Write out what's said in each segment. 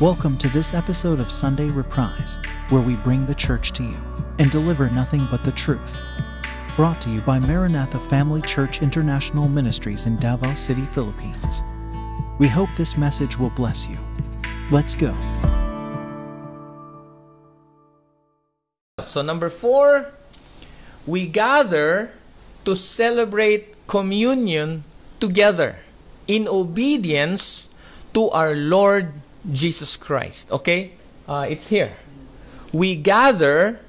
Welcome to this episode of Sunday Reprise, where we bring the church to you and deliver nothing but the truth. Brought to you by Maranatha Family Church International Ministries in Davao City, Philippines. We hope this message will bless you. Let's go. So, number four, we gather to celebrate communion together in obedience to our Lord Jesus Christ. Okay? Uh, it's here. We gather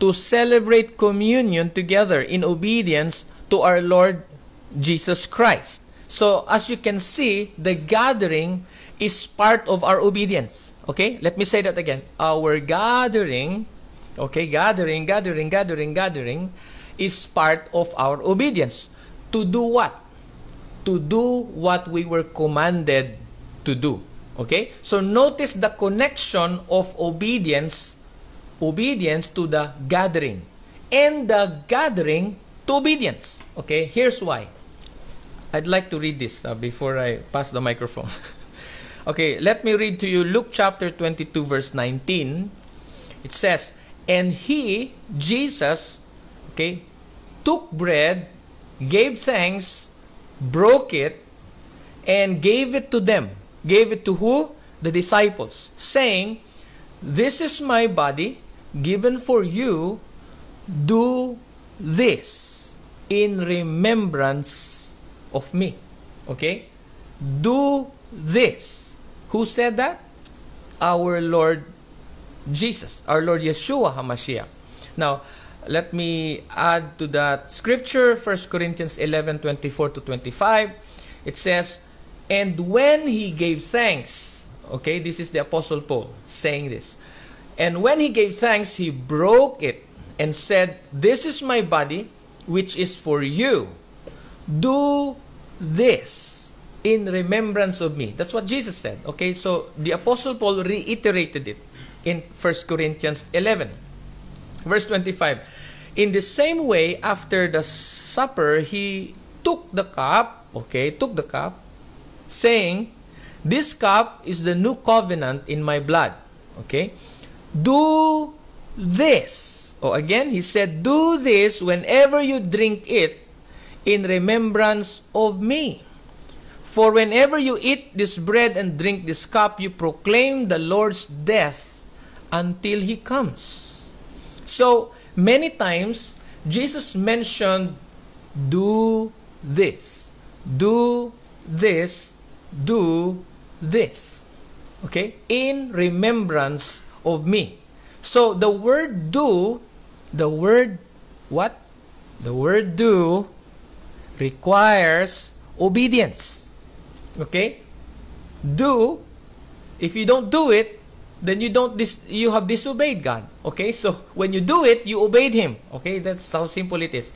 to celebrate communion together in obedience to our Lord Jesus Christ. So, as you can see, the gathering is part of our obedience. Okay? Let me say that again. Our gathering, okay, gathering, gathering, gathering, gathering, is part of our obedience. To do what? To do what we were commanded to do. Okay? So notice the connection of obedience obedience to the gathering and the gathering to obedience. Okay? Here's why. I'd like to read this uh, before I pass the microphone. okay, let me read to you Luke chapter 22 verse 19. It says, "And he, Jesus, okay, took bread, gave thanks, broke it, and gave it to them." Gave it to who? The disciples, saying, This is my body given for you. Do this in remembrance of me. Okay? Do this. Who said that? Our Lord Jesus, our Lord Yeshua HaMashiach. Now, let me add to that scripture, 1 Corinthians 11 24 to 25. It says, and when he gave thanks, okay, this is the Apostle Paul saying this. And when he gave thanks, he broke it and said, This is my body, which is for you. Do this in remembrance of me. That's what Jesus said. Okay, so the Apostle Paul reiterated it in 1 Corinthians 11, verse 25. In the same way, after the supper, he took the cup, okay, took the cup, saying, This cup is the new covenant in my blood. Okay? Do this. Oh, again, he said, Do this whenever you drink it in remembrance of me. For whenever you eat this bread and drink this cup, you proclaim the Lord's death until he comes. So, many times, Jesus mentioned, Do this. Do this do this. Okay? In remembrance of me. So the word do, the word what? The word do requires obedience. Okay? Do, if you don't do it, then you don't dis- you have disobeyed God. Okay? So when you do it, you obeyed him. Okay? That's how simple it is.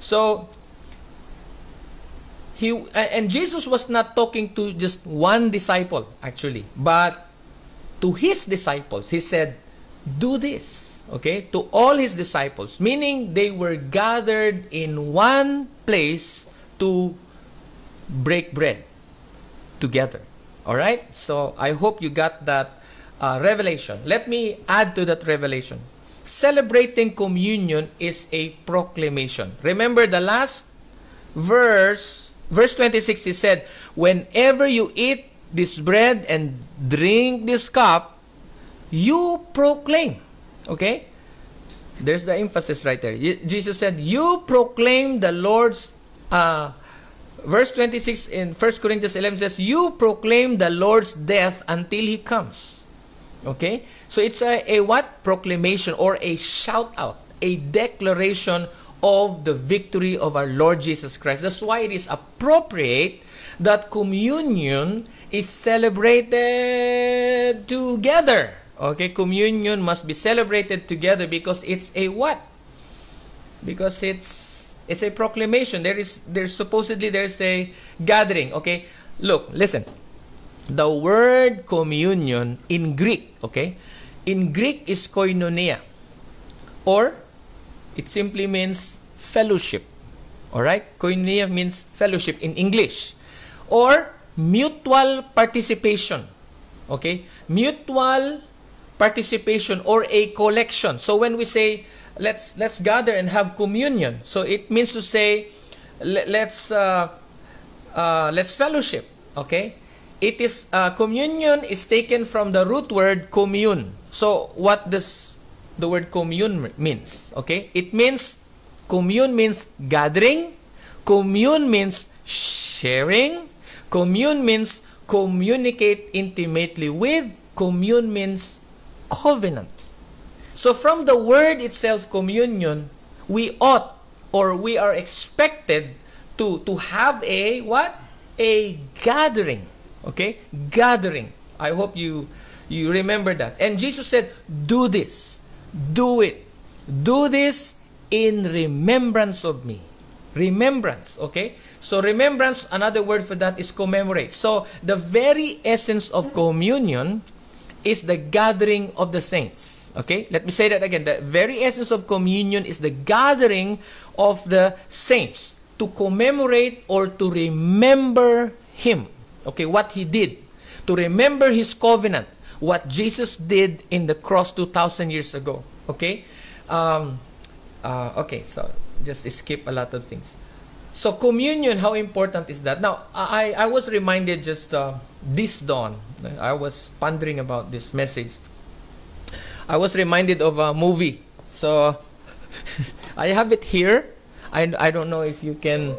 So he and Jesus was not talking to just one disciple actually, but to his disciples. He said, "Do this." Okay? To all his disciples, meaning they were gathered in one place to break bread together. All right? So, I hope you got that uh, revelation. Let me add to that revelation. Celebrating communion is a proclamation. Remember the last verse Verse 26 he said, Whenever you eat this bread and drink this cup, you proclaim. Okay? There's the emphasis right there. Jesus said, You proclaim the Lord's. Uh, verse 26 in 1 Corinthians 11 says, You proclaim the Lord's death until he comes. Okay? So it's a, a what? Proclamation or a shout out, a declaration of the victory of our Lord Jesus Christ. That's why it is appropriate that communion is celebrated together. Okay, communion must be celebrated together because it's a what? Because it's it's a proclamation. There is there's supposedly there's a gathering. Okay, look, listen. The word communion in Greek, okay, in Greek is koinonia, or it simply means fellowship. Alright? Koinonia means fellowship in English. Or mutual participation. Okay? mutual participation or a collection. So when we say let's let's gather and have communion, so it means to say let, let's uh, uh, let's fellowship. Okay, it is uh, communion is taken from the root word commune. So what does the word commune means? Okay, it means commune means gathering. Commune means sharing. Commune means communicate intimately with. Commune means covenant. So from the word itself, communion, we ought or we are expected to, to have a what? A gathering. Okay? Gathering. I hope you you remember that. And Jesus said, Do this. Do it. Do this in remembrance of me. Remembrance. Okay? So remembrance, another word for that is commemorate. So the very essence of communion is the gathering of the saints. Okay? Let me say that again. The very essence of communion is the gathering of the saints to commemorate or to remember Him. Okay, what He did. To remember His covenant. What Jesus did in the cross 2,000 years ago. Okay? Um, uh, okay, so just skip a lot of things. So communion, how important is that? Now, I, I was reminded just uh, this dawn, I was pondering about this message. I was reminded of a movie. So I have it here. I, I don't know if you can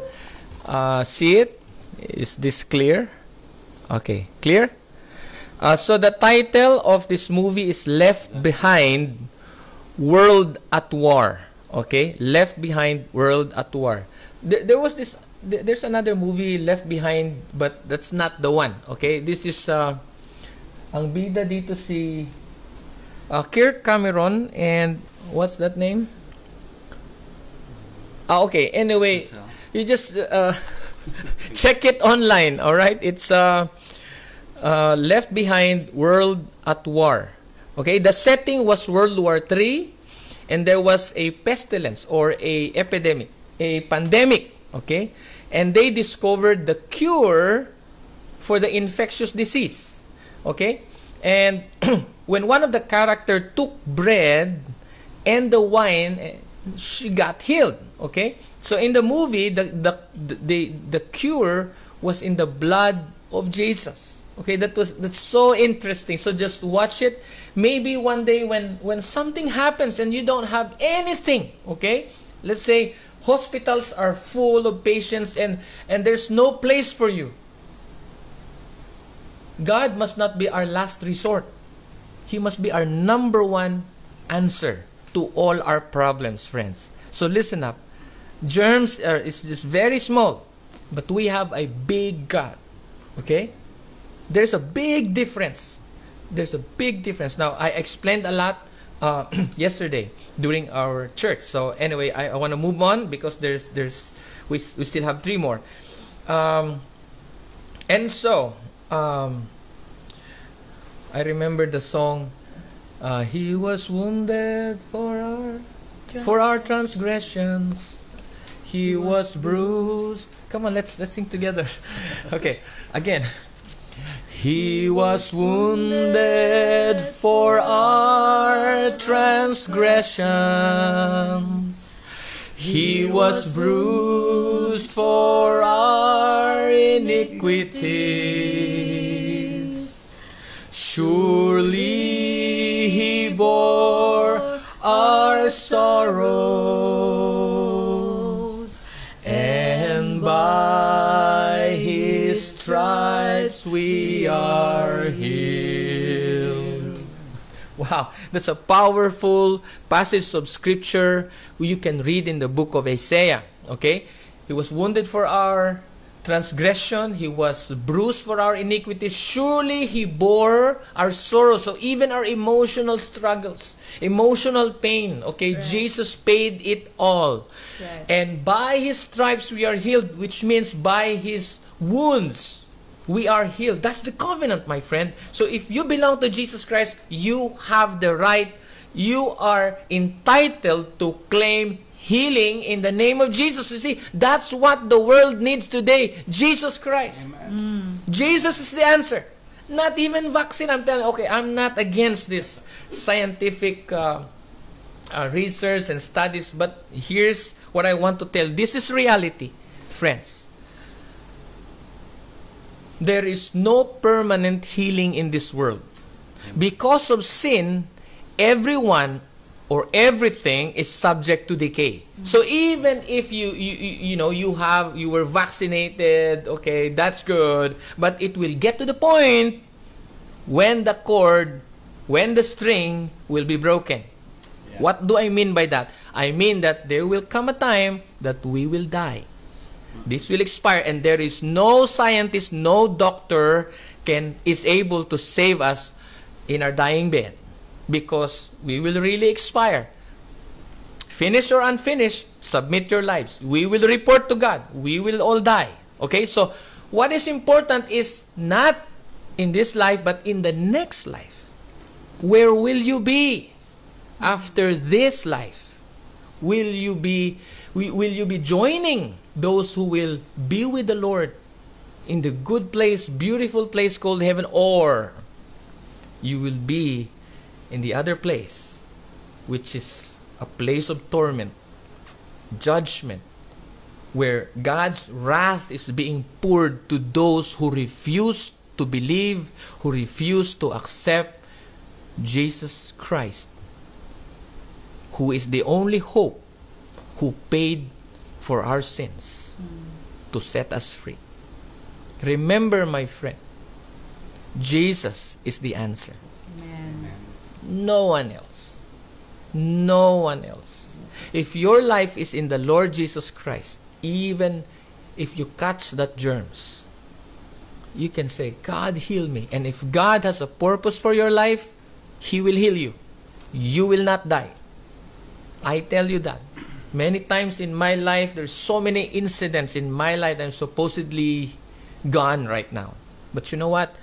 uh, see it. Is this clear? Okay, clear? Uh, so the title of this movie is Left Behind World at War. Okay, Left Behind World at War. There, there was this there's another movie left behind but that's not the one. Okay? This is uh, ang bida dito si uh, Kirk Cameron and what's that name? Ah okay. Anyway you just uh, check it online all right? It's uh, uh, left behind world at war okay the setting was world war 3 and there was a pestilence or a epidemic a pandemic Okay? And they discovered the cure for the infectious disease. Okay? And when one of the character took bread and the wine, eh, she got healed. Okay? So in the movie, the, the, the, the cure was in the blood of Jesus. Okay, that was that's so interesting. So just watch it. Maybe one day when when something happens and you don't have anything, okay? Let's say Hospitals are full of patients and, and there's no place for you. God must not be our last resort. He must be our number one answer to all our problems, friends. So listen up. Germs are is just very small, but we have a big God. Okay? There's a big difference. There's a big difference. Now I explained a lot uh, yesterday during our church. So anyway, I, I want to move on because there's there's we, we still have three more. Um, and so um, I remember the song. Uh, he was wounded for our for our transgressions. He was bruised. Come on, let's let's sing together. okay, again. He was wounded for our transgressions. He was bruised for our iniquities. Surely he bore our sorrows, stripes we are healed. Wow, that's a powerful passage of scripture you can read in the book of Isaiah. Okay? He was wounded for our transgression, he was bruised for our iniquities. Surely he bore our sorrow. So even our emotional struggles, emotional pain, okay, right. Jesus paid it all. Right. And by his stripes we are healed, which means by his wounds we are healed. That's the covenant, my friend. So if you belong to Jesus Christ, you have the right, you are entitled to claim healing in the name of Jesus. You see, that's what the world needs today. Jesus Christ. Mm. Jesus is the answer. Not even vaccine. I'm telling. Okay, I'm not against this scientific uh, uh, research and studies, but here's what I want to tell. This is reality, friends. There is no permanent healing in this world. Because of sin, everyone or everything is subject to decay. Mm. So even if you, you you know you have you were vaccinated, okay, that's good, but it will get to the point when the cord, when the string will be broken. What do I mean by that? I mean that there will come a time that we will die. This will expire and there is no scientist, no doctor can is able to save us in our dying bed because we will really expire. Finished or unfinished, submit your lives. We will report to God. We will all die. Okay? So, what is important is not in this life but in the next life. Where will you be after this life? Will you be will you be joining those who will be with the Lord in the good place, beautiful place called heaven or you will be in the other place, which is a place of torment, judgment, where God's wrath is being poured to those who refuse to believe, who refuse to accept Jesus Christ, who is the only hope, who paid for our sins to set us free. Remember, my friend, Jesus is the answer. Amen. No one else. No one else. If your life is in the Lord Jesus Christ, even if you catch that germs, you can say, God heal me. And if God has a purpose for your life, He will heal you. You will not die. I tell you that. Many times in my life, there's so many incidents in my life I'm supposedly gone right now. But you know what?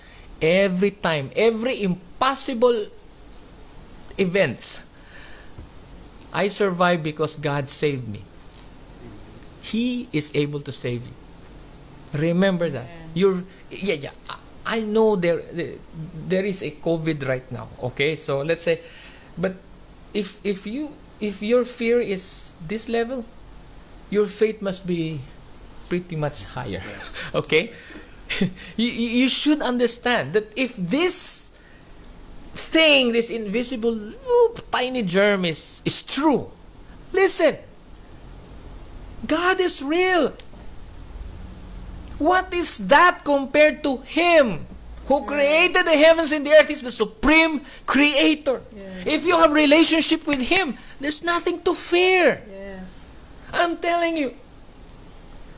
Every time, every impossible events, I survive because God saved me. He is able to save you. Remember that. You're yeah yeah. I know there there is a COVID right now. Okay, so let's say, but if if you if your fear is this level, your faith must be pretty much higher. okay, you you should understand that if this thing, this invisible oh, tiny germ is is true, listen. God is real. What is that compared to Him who created the heavens and the earth? Is the supreme creator. If you have relationship with Him, there's nothing to fear. Yes. I'm telling you.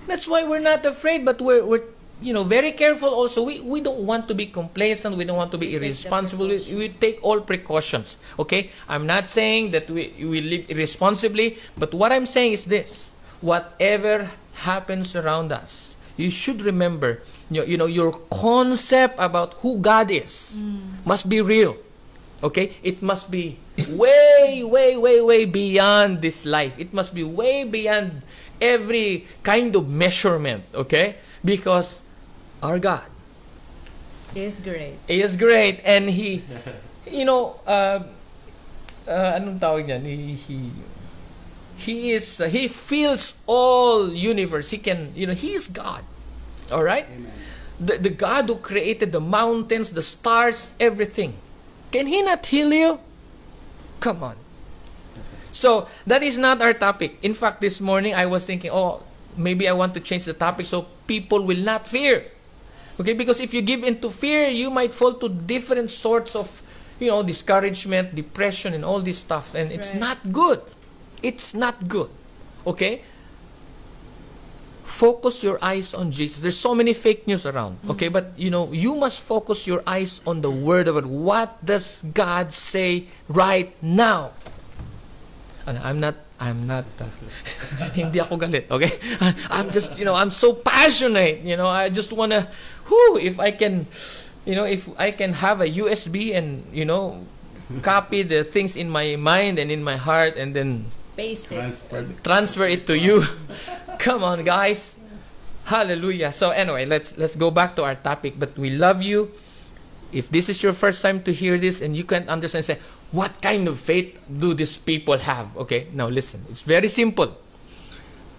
That's why we're not afraid, but we're, we're you know very careful also. We, we don't want to be complacent. We don't want to be irresponsible. We, we take all precautions. Okay? I'm not saying that we, we live irresponsibly, but what I'm saying is this. Whatever happens around us, you should remember, you know, you know your concept about who God is must be real. Okay? It must be way, way, way, way beyond this life. It must be way beyond every kind of measurement. Okay? Because our God Is great. He is great and He, you know, uh, uh, anong tawag niyan? He, he, he is, uh, He fills all universe. He can, you know, He is God. All right? The, the God who created the mountains, the stars, everything. Can He not heal you? Come on. So, that is not our topic. In fact, this morning I was thinking, oh, maybe I want to change the topic so people will not fear. Okay, because if you give into fear, you might fall to different sorts of, you know, discouragement, depression, and all this stuff. And That's it's right. not good. It's not good. Okay? Focus your eyes on Jesus. There's so many fake news around. Okay, but you know, you must focus your eyes on the Word of God. What does God say right now? Ano, I'm not I'm not uh, hindi ako galit, okay? I'm just, you know, I'm so passionate, you know, I just want to whoo, if I can you know, if I can have a USB and, you know, copy the things in my mind and in my heart and then Paste it. transfer it to you. Come on, guys. Hallelujah. So anyway, let's let's go back to our topic. But we love you. If this is your first time to hear this and you can't understand, say, what kind of faith do these people have? Okay, now listen. It's very simple.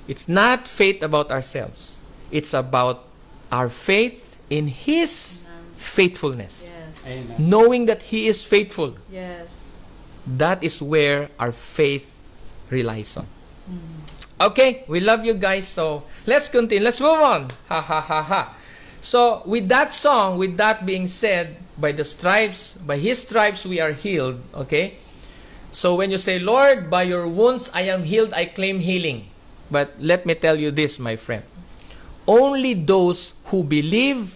It's not faith about ourselves. It's about our faith in His faithfulness. Yes. Knowing that He is faithful. Yes. That is where our faith relies on. Okay, we love you guys. So let's continue. Let's move on. Ha ha ha ha. So with that song, with that being said, by the stripes, by His stripes we are healed. Okay. So when you say, Lord, by your wounds I am healed, I claim healing. But let me tell you this, my friend. Only those who believe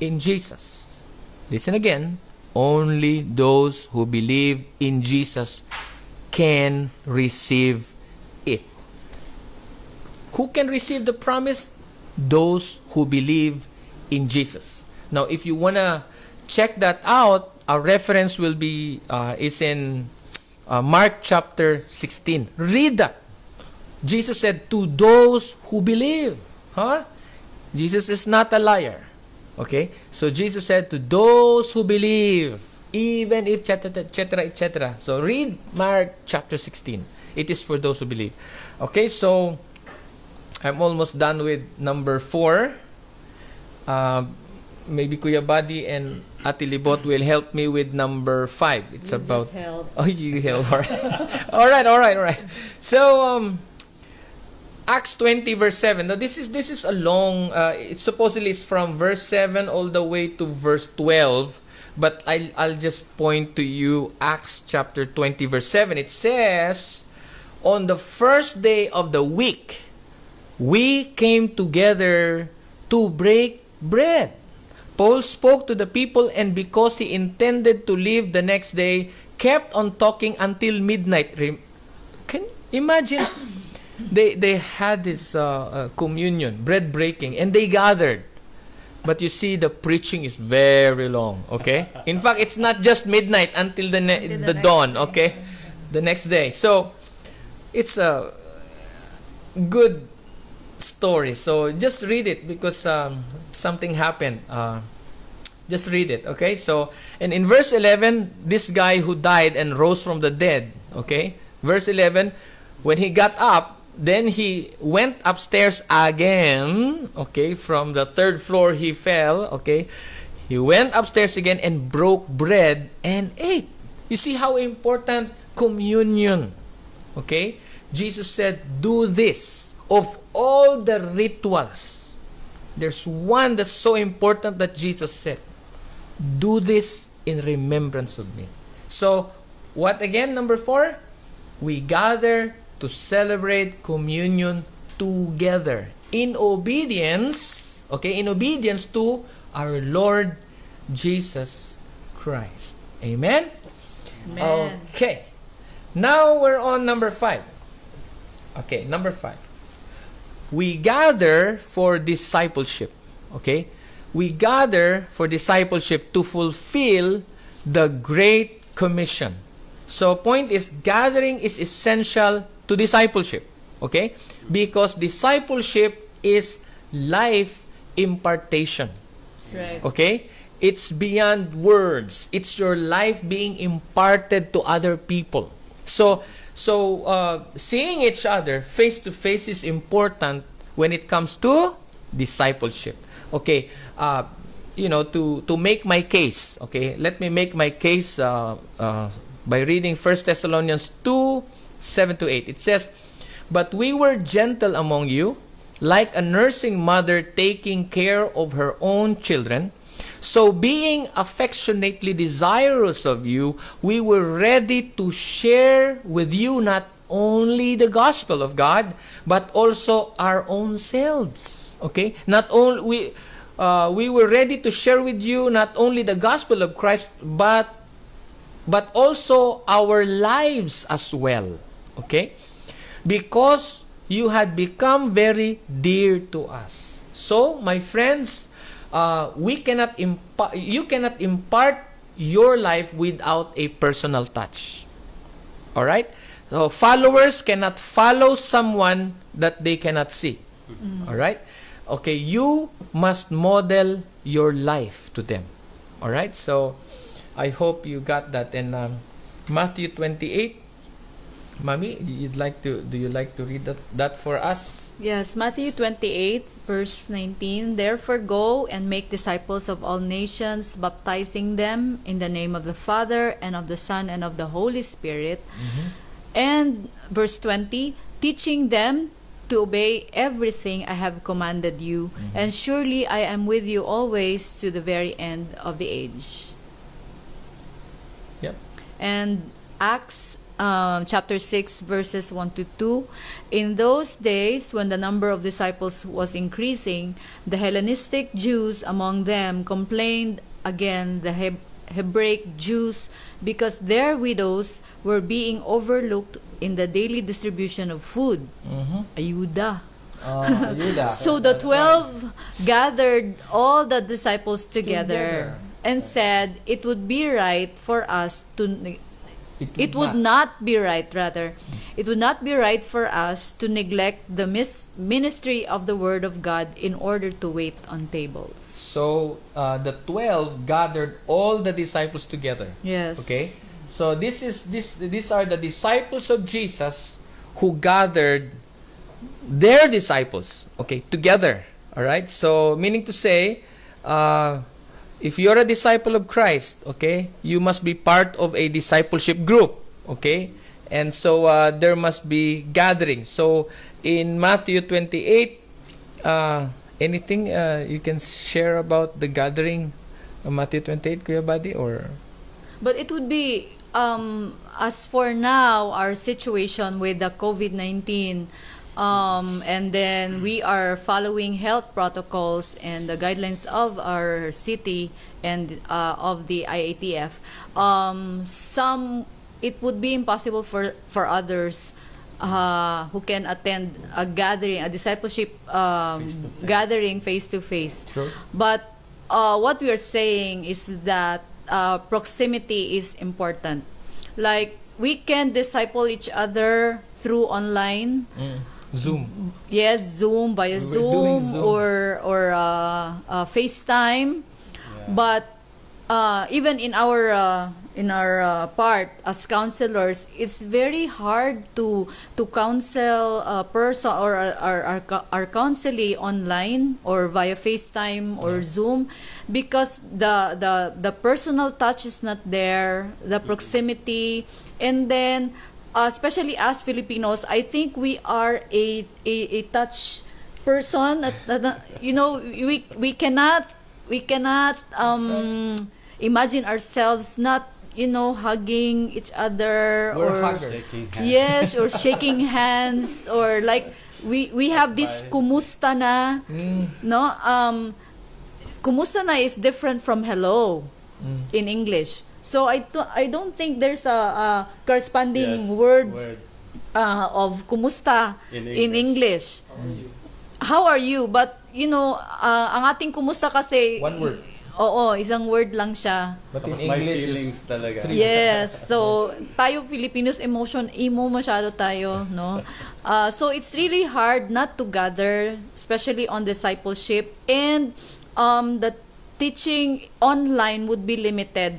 in Jesus. Listen again. Only those who believe in Jesus can receive it. Who can receive the promise? Those who believe in Jesus. Now, if you want to check that out, our reference will be uh, is in uh, Mark chapter 16. Read that. Jesus said, "To those who believe." Huh? Jesus is not a liar. Okay? So Jesus said, "To those who believe, even if etc etc etc." So read Mark chapter 16. It is for those who believe. Okay? So I'm almost done with number 4. Uh, maybe Kuya Buddy and Ate Libot will help me with number 5. It's You about. Oh, you help. All right. all right, all right, all right. So, um, Acts 20 verse 7. Now, this is this is a long. Uh, it supposedly is from verse 7 all the way to verse 12. But I'll, I'll just point to you Acts chapter 20 verse 7. It says, On the first day of the week, we came together to break bread. Paul spoke to the people, and because he intended to leave the next day, kept on talking until midnight. Can imagine? they they had this uh, uh, communion, bread breaking, and they gathered. But you see, the preaching is very long. Okay. In fact, it's not just midnight until the ne- Until the the dawn. day. Okay, the next day. So it's a good story. So just read it because um, something happened. Uh, just read it, okay? So, and in verse 11, this guy who died and rose from the dead, okay? Verse 11, when he got up, then he went upstairs again, okay? From the third floor he fell, okay? He went upstairs again and broke bread and ate. You see how important communion, okay? Jesus said, Do this. Of all the rituals, there's one that's so important that Jesus said, Do this in remembrance of me. So, what again? Number four? We gather to celebrate communion together in obedience, okay, in obedience to our Lord Jesus Christ. Amen? Amen. Okay. Now we're on number five. Okay, number five. We gather for discipleship. Okay? We gather for discipleship to fulfill the Great Commission. So, point is, gathering is essential to discipleship. Okay? Because discipleship is life impartation. That's right. Okay? It's beyond words. It's your life being imparted to other people. So, so uh, seeing each other face to face is important when it comes to discipleship. Okay, uh, you know, to to make my case. Okay, let me make my case uh, uh, by reading First Thessalonians two seven to eight. It says, "But we were gentle among you, like a nursing mother taking care of her own children." So, being affectionately desirous of you, we were ready to share with you not only the gospel of God, but also our own selves. Okay? Not only we uh, we were ready to share with you not only the gospel of Christ, but but also our lives as well. Okay? Because you had become very dear to us. So, my friends, uh, we cannot impa- you cannot impart your life without a personal touch. All right? So followers cannot follow someone that they cannot see. All right? Okay, you must model your life to them. All right. So I hope you got that. And um, Matthew 28. Mommy, you'd like to do you like to read that, that for us? Yes, Matthew 28, verse 19. Therefore, go and make disciples of all nations, baptizing them in the name of the Father, and of the Son, and of the Holy Spirit. Mm-hmm. And verse 20, teaching them to obey everything I have commanded you, mm-hmm. and surely I am with you always to the very end of the age. Yep. and Acts um, chapter 6 verses 1 to 2 in those days when the number of disciples was increasing the Hellenistic Jews among them complained again the Heb- Hebraic Jews because their widows were being overlooked in the daily distribution of food. Mm-hmm. ayuda. Uh, so the twelve gathered all the disciples together, Together. and said it would be right for us to ne- it would not be right rather it would not be right for us to neglect the mis- ministry of the word of god in order to wait on tables So uh, the twelve gathered all the disciples together. yes Okay. So this is this these are the disciples of Jesus who gathered their disciples. Okay, together. All right. So meaning to say, uh, if you're a disciple of Christ, okay, you must be part of a discipleship group. Okay. And so uh, there must be gathering. So in Matthew 28, uh, anything uh, you can share about the gathering, uh, Matthew 28, Kuya Buddy, or But it would be um, as for now our situation with the COVID nineteen, um, and then we are following health protocols and the guidelines of our city and uh, of the IATF. Um, some it would be impossible for for others. Uh, who can attend a gathering, a discipleship um, gathering face to face. But uh, what we are saying is that uh, proximity is important. Like we can disciple each other through online. Zoom? Yes, Zoom via We Zoom, Zoom. or or uh, uh, FaceTime. But uh, even in our uh, in our uh, part as counselors, it's very hard to to counsel a person or our our, our, co- counseling online or via FaceTime or Zoom because the the the personal touch is not there, the proximity, and then uh, especially as Filipinos, I think we are a a, a touch person. At, at- you know, we we cannot we cannot um, imagine ourselves not you know hugging each other We're or huggers. Yes or shaking hands or like we we have this kumusta na no um kumusta na is different from hello in English. So I th- I don't think there's a, a corresponding Yes, word, uh, of kumusta In in English. How are you? But you know, uh, ang ating kumusta kasi One word. Oo, isang word lang siya. But in Tapos English feelings is talaga. Yes. So, tayo Filipinos, emotion, emo masyado tayo, no? Uh, so, it's really hard not to gather, especially on discipleship. And um, the teaching online would be limited.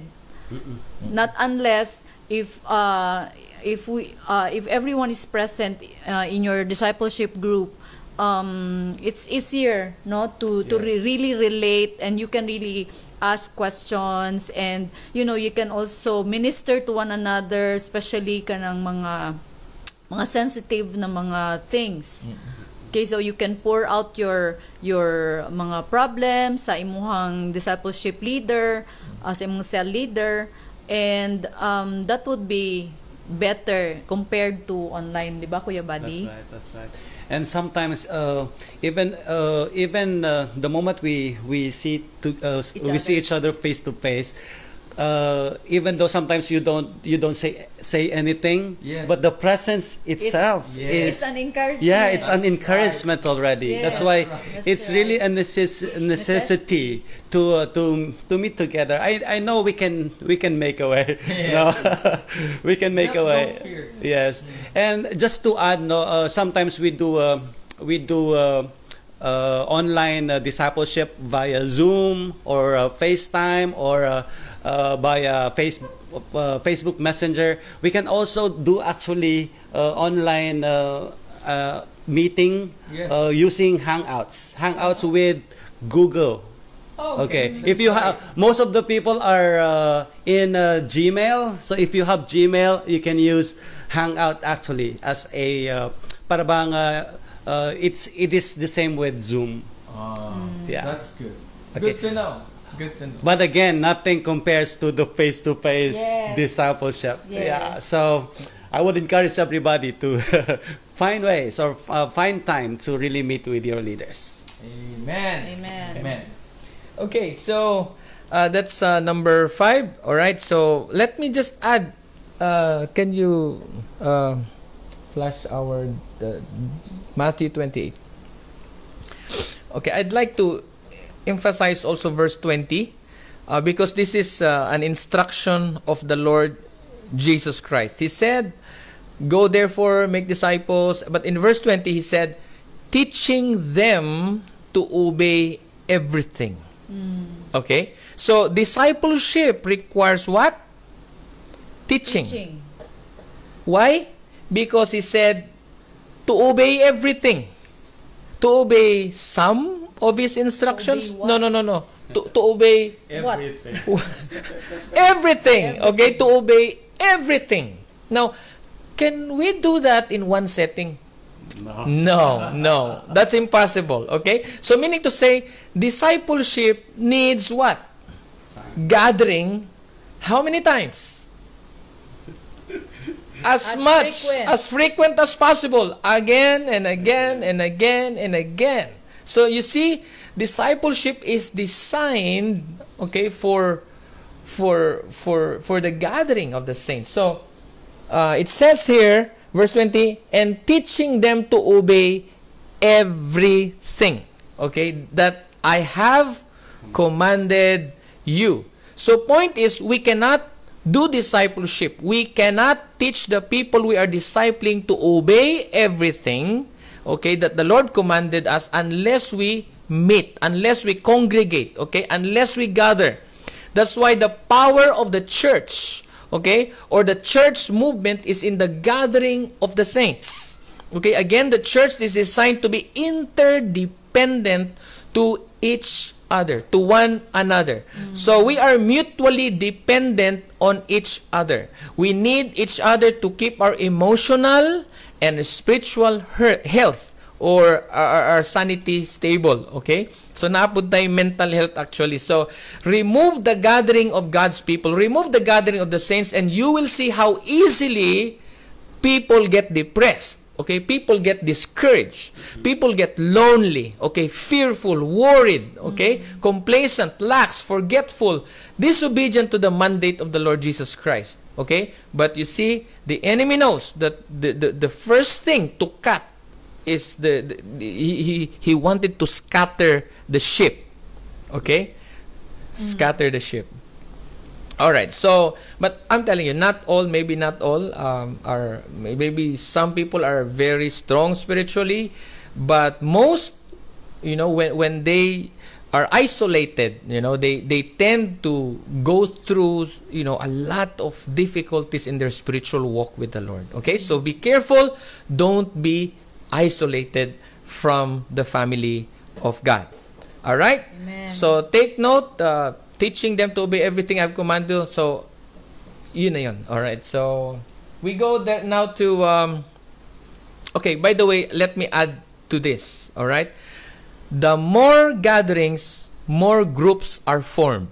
Not unless if uh, if we uh, if everyone is present uh, in your discipleship group, um, it's easier no to to re- Yes. really relate and you can really ask questions and you know you can also minister to one another especially kanang mga mga sensitive na mga things. Okay so you can pour out your your mga problems sa imuhang discipleship leader sa imong cell leader and um, that would be better compared to online di ba kuya buddy That's right. That's right. And sometimes, uh, even uh, even uh, the moment we we see to uh, Each we see other. each other face to face, uh, even though sometimes you don't you don't say say anything, Yes. but the presence itself Yes. is It's an encouragement. yeah, it's an That's encouragement already. Yes. That's why That's it's right. really a necess- necessity to uh, to to meet together. I I know we can we can make a way. No? we can make Just a way. don't fear. Yes, and just to add, no, uh, sometimes we do uh, we do uh, uh, online uh, discipleship via Zoom or uh, FaceTime or uh, uh, face, uh, Facebook Messenger. We can also do actually uh, online uh, uh, meeting Yes. uh, using Hangouts. Hangouts with Google. Oh, Okay. If you have most of the people are uh, in uh, Gmail, so if you have Gmail, you can use Hangout actually as a uh, para bang uh, uh, it's it is the same with Zoom. Yeah. That's good. Okay. Good to know. Good to know. But again, nothing compares to the face-to-face Yes. discipleship. Yeah. Yes. So I would encourage everybody to find ways or uh, find time to really meet with your leaders. Amen. Amen. Amen. Okay, so uh, that's uh, number five. All right. So let me just add. Uh, can you uh, flash our uh, Matthew twenty-eight? Okay, I'd like to emphasize also verse twenty, uh, because this is uh, an instruction of the Lord Jesus Christ. He said, "Go therefore, make disciples." But in verse twenty, he said, "Teaching them to obey everything." Okay? So discipleship requires what? Teaching. Teaching. Why? Because he said to obey everything. To obey some of his instructions? No, no, no, no. To, to obey What? everything. Okay? To obey everything. Now, can we do that in one setting? No, no. That's impossible. Okay? So, meaning to say, discipleship needs what? Gathering. How many times? As, As much, frequent. as frequent as possible. Again and again and again and again. So, you see, discipleship is designed, okay, for for for for the gathering of the saints. So, uh, it says here, verse 20, and teaching them to obey everything, okay, that I have commanded you. So, point is, we cannot do discipleship. We cannot teach the people we are discipling to obey everything, okay, that the Lord commanded us unless we meet, unless we congregate, okay, unless we gather. That's why the power of the church, okay, or the church movement is in the gathering of the saints. Okay, again, the church is designed to be interdependent to each other, to one another. So we are mutually dependent on each other. We need each other to keep our emotional and spiritual health or our, sanity stable. Okay? So naapod tayo mental health actually. So remove the gathering of God's people, remove the gathering of the saints, and you will see how easily people get depressed. Okay, people get discouraged. People get lonely. Okay, fearful, worried. Okay, complacent, lax, forgetful, disobedient to the mandate of the Lord Jesus Christ. Okay, but you see, the enemy knows that the, the, the first thing to cut is the, the, the he, he he wanted to scatter the ship. Okay, scatter the ship. All right. So, but I'm telling you, not all, maybe not all, um, are maybe some people are very strong spiritually, but most, you know, when when they are isolated, you know, they they tend to go through, you know, a lot of difficulties in their spiritual walk with the Lord. Okay, so be careful. Don't be isolated from the family of God. All right. Amen. So take note. Uh, teaching them to obey everything I've commanded. So, yun na yun. Alright, so, we go there now to, um, okay, by the way, let me add to this. Alright? The more gatherings, more groups are formed.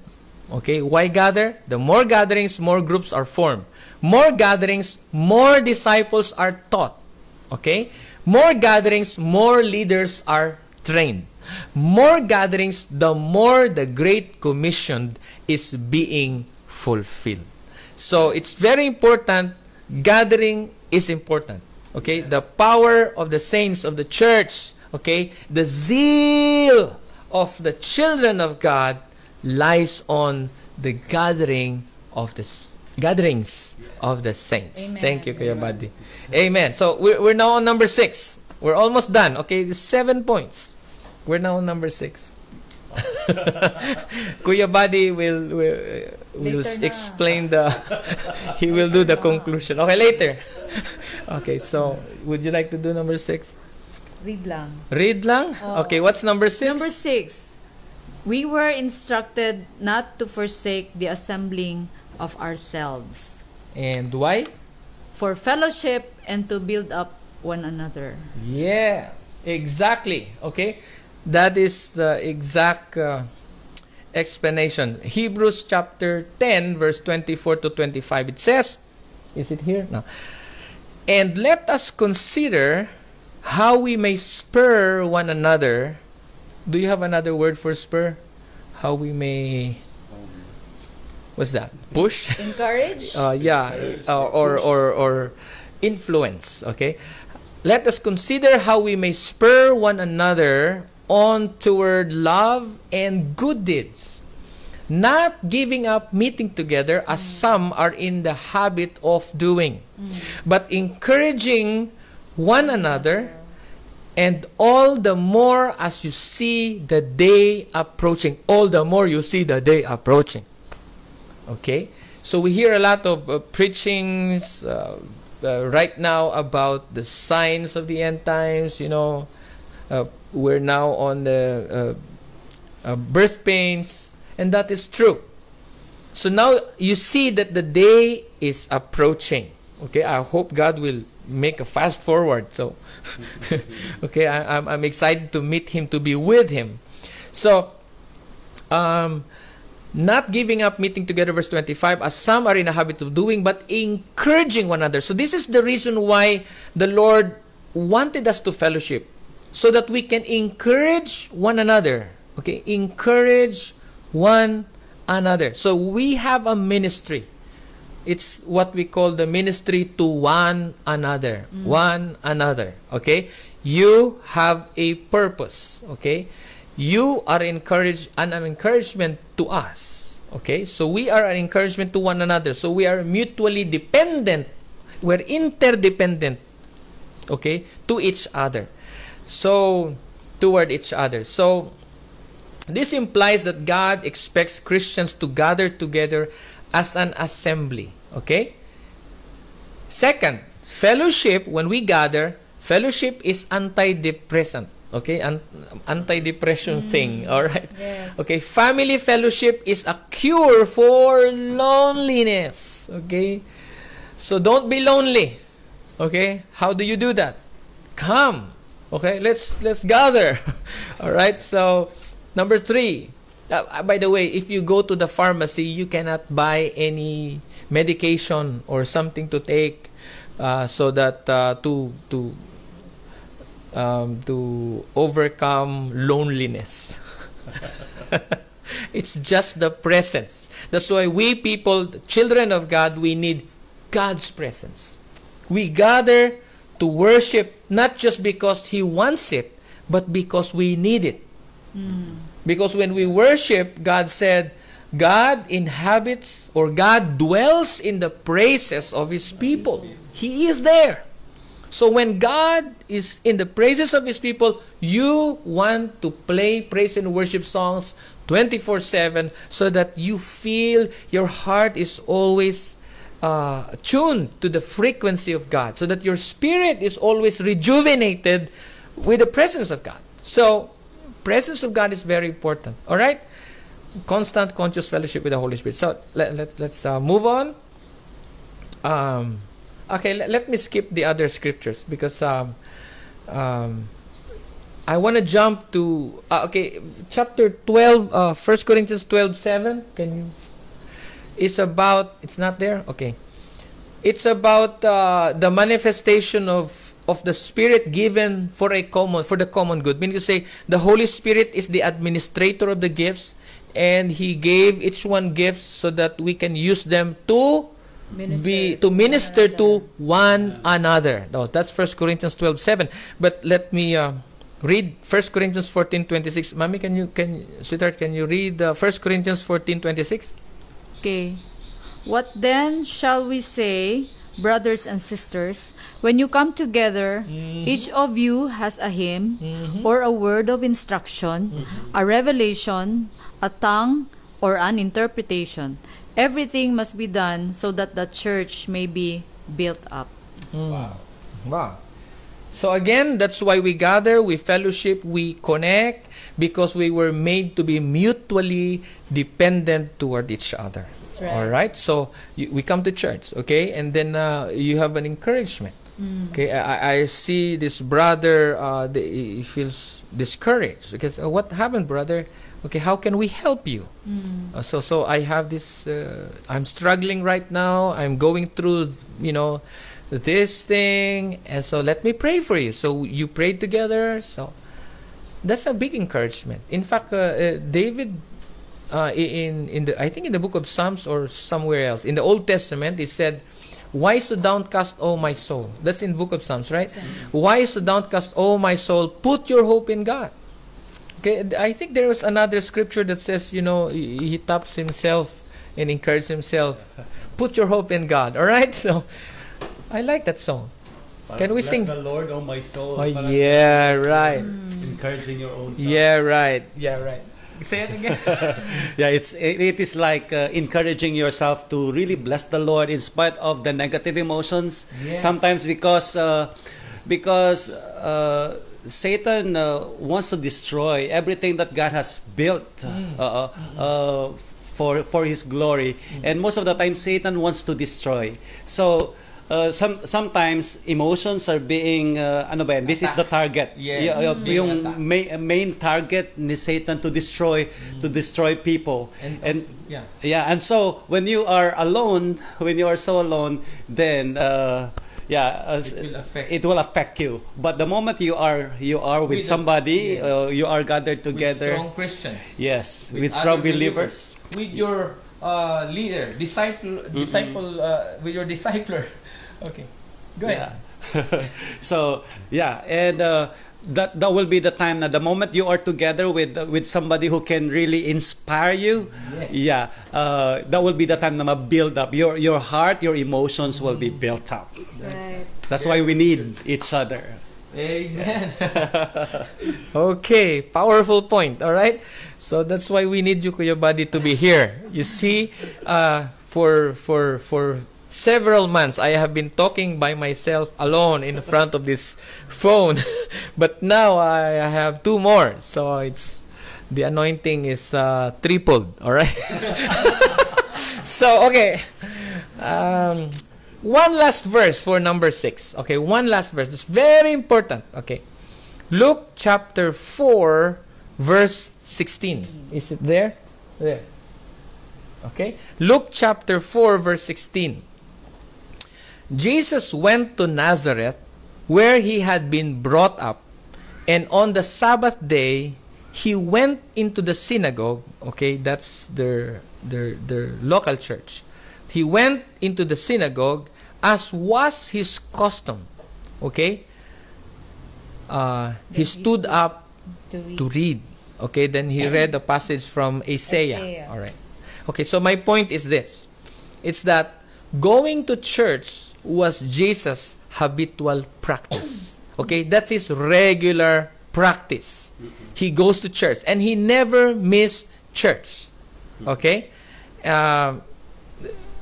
Okay, why gather? The more gatherings, more groups are formed. More gatherings, more disciples are taught. Okay? More gatherings, more leaders are trained. More gatherings, the more the Great Commission is being fulfilled. So it's very important. Gathering is important. Okay? The power of the saints of the church, okay? The zeal of the children of God lies on the gathering of the gatherings of the saints. Amen. Thank you, Kuya Buddy. Amen. So we're, we're now on number six. We're almost done. Okay, seven points. We're now on number six. Kuya Buddy will will, uh, will Later na. explain the he will do the conclusion. Okay, later. okay, so would you like to do number six? Read lang. Read lang? Oh. Okay, what's number six? Number six, we were instructed not to forsake the assembling of ourselves And why? for fellowship and to build up one another. Yes, exactly. Okay, that is the exact uh, explanation. Hebrews chapter 10, verse 24 to 25. It says, Is it here? No. And let us consider how we may spur one another. Do you have another word for spur? How we may. What's that? Push? Encourage? uh, yeah, uh, or, or, or influence, okay? Let us consider how we may spur one another on toward love and good deeds, not giving up meeting together as some are in the habit of doing, but encouraging one another, and all the more as you see the day approaching. All the more you see the day approaching. Okay? So we hear a lot of uh, preachings uh, uh, right now about the signs of the end times. You know, uh, we're now on the uh, uh, birth pains, and that is true. So now you see that the day is approaching. Okay, I hope God will make a fast forward. So, okay, I, I'm, I'm excited to meet Him, to be with Him. So, um, not giving up meeting together verse 25 as some are in a habit of doing but encouraging one another so this is the reason why the lord wanted us to fellowship so that we can encourage one another okay encourage one another so we have a ministry it's what we call the ministry to one another. Mm. One another okay? You have a purpose okay? You are encouraged and an encouragement to us okay? So we are an encouragement to one another. So we are mutually dependent. We're interdependent okay? To each other. So toward each other. So this implies that god expects christians to gather together as an assembly okay? Second fellowship when we gather fellowship is antidepressant okay? An- anti-depression mm. thing all right Yes. okay family fellowship is a cure for loneliness okay? So don't be lonely okay? How do you do that? Come okay? Let's let's gather all right so number three uh, by the way if you go to the pharmacy you cannot buy any medication or something to take uh, so that uh, to to um, to overcome loneliness. it's just the presence. That's why we people, children of God, we need God's presence. We gather to worship not just because He wants it, but because we need it. Because when we worship, God said, God inhabits or God dwells in the praises of His people. He is there. So when God is in the praises of His people, you want to play praise and worship songs 24 7 so that you feel your heart is always uh, tuned to the frequency of God, so that your spirit is always rejuvenated with the presence of God. So, presence of God is very important. All right? Constant conscious fellowship with the Holy Spirit. So, let, let's let's uh, move on. Um, okay, let, let me skip the other scriptures because um, um, I want to jump to uh, okay, chapter 12, uh, 1 Corinthians 12 7. Can you? It's about, it's not there? Okay. It's about uh, the manifestation of, of the Spirit given for a common, for the common good. Meaning to say, the Holy Spirit is the administrator of the gifts and He gave each one gifts so that we can use them to be to minister to one another. No, that's 1 Corinthians 12 7. But let me uh, read 1 Corinthians 14 26. Mommy, can you, can, sweetheart, can you read uh, 1 Corinthians 14 26? Okay. What then shall we say? Brothers and sisters, when you come together, Mm-hmm. each of you has a hymn or a word of instruction, Mm-hmm. a revelation, a tongue, or an interpretation. Everything must be done so that the church may be built up. Wow! Wow. So again, that's why we gather, we fellowship, we connect, because we were made to be mutually dependent toward each other. Right. All right. So you, we come to church, okay, and then uh, you have an encouragement. Okay, I, I see this brother. Uh, the, he feels discouraged because uh, what happened, brother? Okay, how can we help you? Uh, so so I have this. Uh, I'm struggling right now. I'm going through, you know, this thing, and so let me pray for you. So you prayed together. So that's a big encouragement. In fact, uh, uh, David, uh, in in the I think in the book of Psalms or somewhere else in the Old Testament, it said, "Why so downcast, O my soul?" That's in the book of Psalms, right? Why so downcast, O my soul? Put your hope in God. Okay, I think there was another scripture that says, you know, he, he taps himself and encourages himself. Put your hope in God. All right, so I like that song. Can we Bless sing? the Lord, oh my soul. Oh yeah, right. Encouraging your own self. Yeah, right. Yeah, right. Say it again. yeah it's it, it is like uh, encouraging yourself to really bless the lord in spite of the negative emotions Yes. sometimes because uh, because uh, satan uh, wants to destroy everything that god has built Mm. uh, uh, for for his glory and most of the time satan wants to destroy so uh, some sometimes emotions are being uh, ano ba yan? this is the target Yes. Y- Being yung main, main target ni Satan to destroy to destroy people And- and yeah. yeah and so when you are alone when you are so alone then uh, yeah uh, It will affect. it will affect you but the moment you are you are with With a- somebody yeah. uh, you are gathered With together strong Christians. yes With with, strong other believers, With your uh, leader, disciple, disciple, uh, with your discipler. Okay, go ahead. Yeah. so yeah, and uh, that that will be the time that the moment you are together with with somebody who can really inspire you, Yes. yeah, uh, that will be the time na build up your your heart, your emotions will be built up. Right. That's why we need each other. Amen. okay, powerful point. All right, so that's why we need you, Kuya Buddy, to be here. You see, uh, for for for several months, I have been talking by myself alone in front of this phone, but now I have two more. So it's the anointing is uh, tripled. All right. so okay. Um, one last verse for number six. Okay, one last verse. It's very important. Okay. Luke chapter 4, verse 16. Is it there? There. Okay. Luke chapter 4, verse 16. Jesus went to Nazareth, where he had been brought up, and on the Sabbath day, he went into the synagogue. Okay, that's their, their, their local church. He went into the synagogue as was his custom. Okay? Uh, he stood up To read. to read. Okay, then he read a passage from Isaiah. Isaiah. All right. Okay, so my point is this. It's that going to church was Jesus' habitual practice. Okay, that's his regular practice. He goes to church and he never missed church. Okay? Um,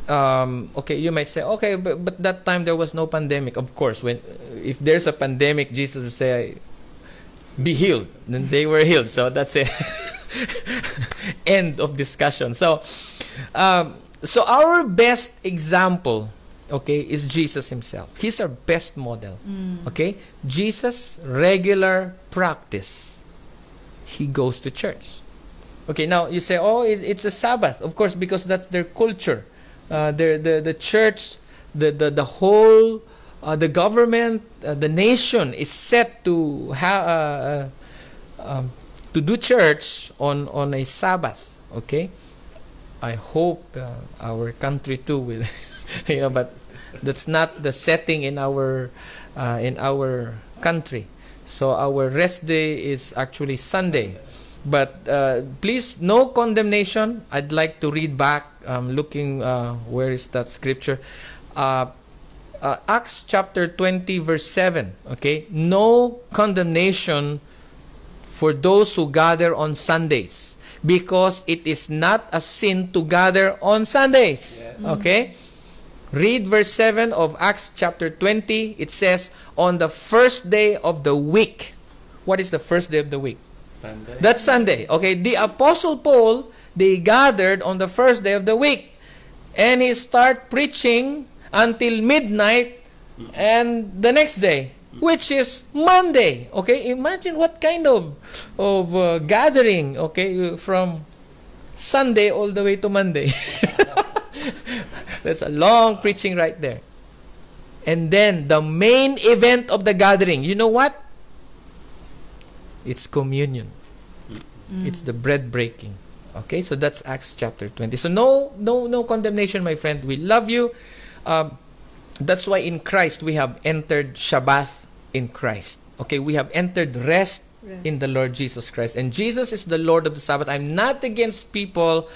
um, okay, you might say, okay, but, but that time there was no pandemic. Of course, when if there's a pandemic, Jesus would say, be healed. Then they were healed. So that's it. End of discussion. So, um, so our best example, okay, is Jesus Himself. He's our best model. Okay, Jesus regular practice. He goes to church. Okay, now you say, oh, it, it's a Sabbath. Of course, because that's their culture. Uh, the, the the church, the the the whole, uh, the government, uh, the nation is set to have uh, uh, um, to do church on on a Sabbath. Okay, I hope uh, our country too will, you know, but that's not the setting in our uh, in our country. So our rest day is actually Sunday. But uh, please, no condemnation. I'd like to read back, I'm looking uh, where is that scripture. Uh, uh, Acts chapter 20, verse 7. Okay? No condemnation for those who gather on Sundays because it is not a sin to gather on Sundays. Okay? Read verse 7 of Acts chapter 20. It says, On the first day of the week. What is the first day of the week? Sunday. That's Sunday. Okay, the Apostle Paul, they gathered on the first day of the week. And he start preaching until midnight and the next day, which is Monday. Okay, imagine what kind of of uh, gathering, okay, from Sunday all the way to Monday. That's a long preaching right there. And then the main event of the gathering, you know what? It's communion. It's the bread breaking. Okay, so that's Acts chapter 20. So no no no condemnation, my friend. We love you. Um, that's why in Christ we have entered Shabbat in Christ. Okay, we have entered rest, in the Lord Jesus Christ. And Jesus is the Lord of the Sabbath. I'm not against people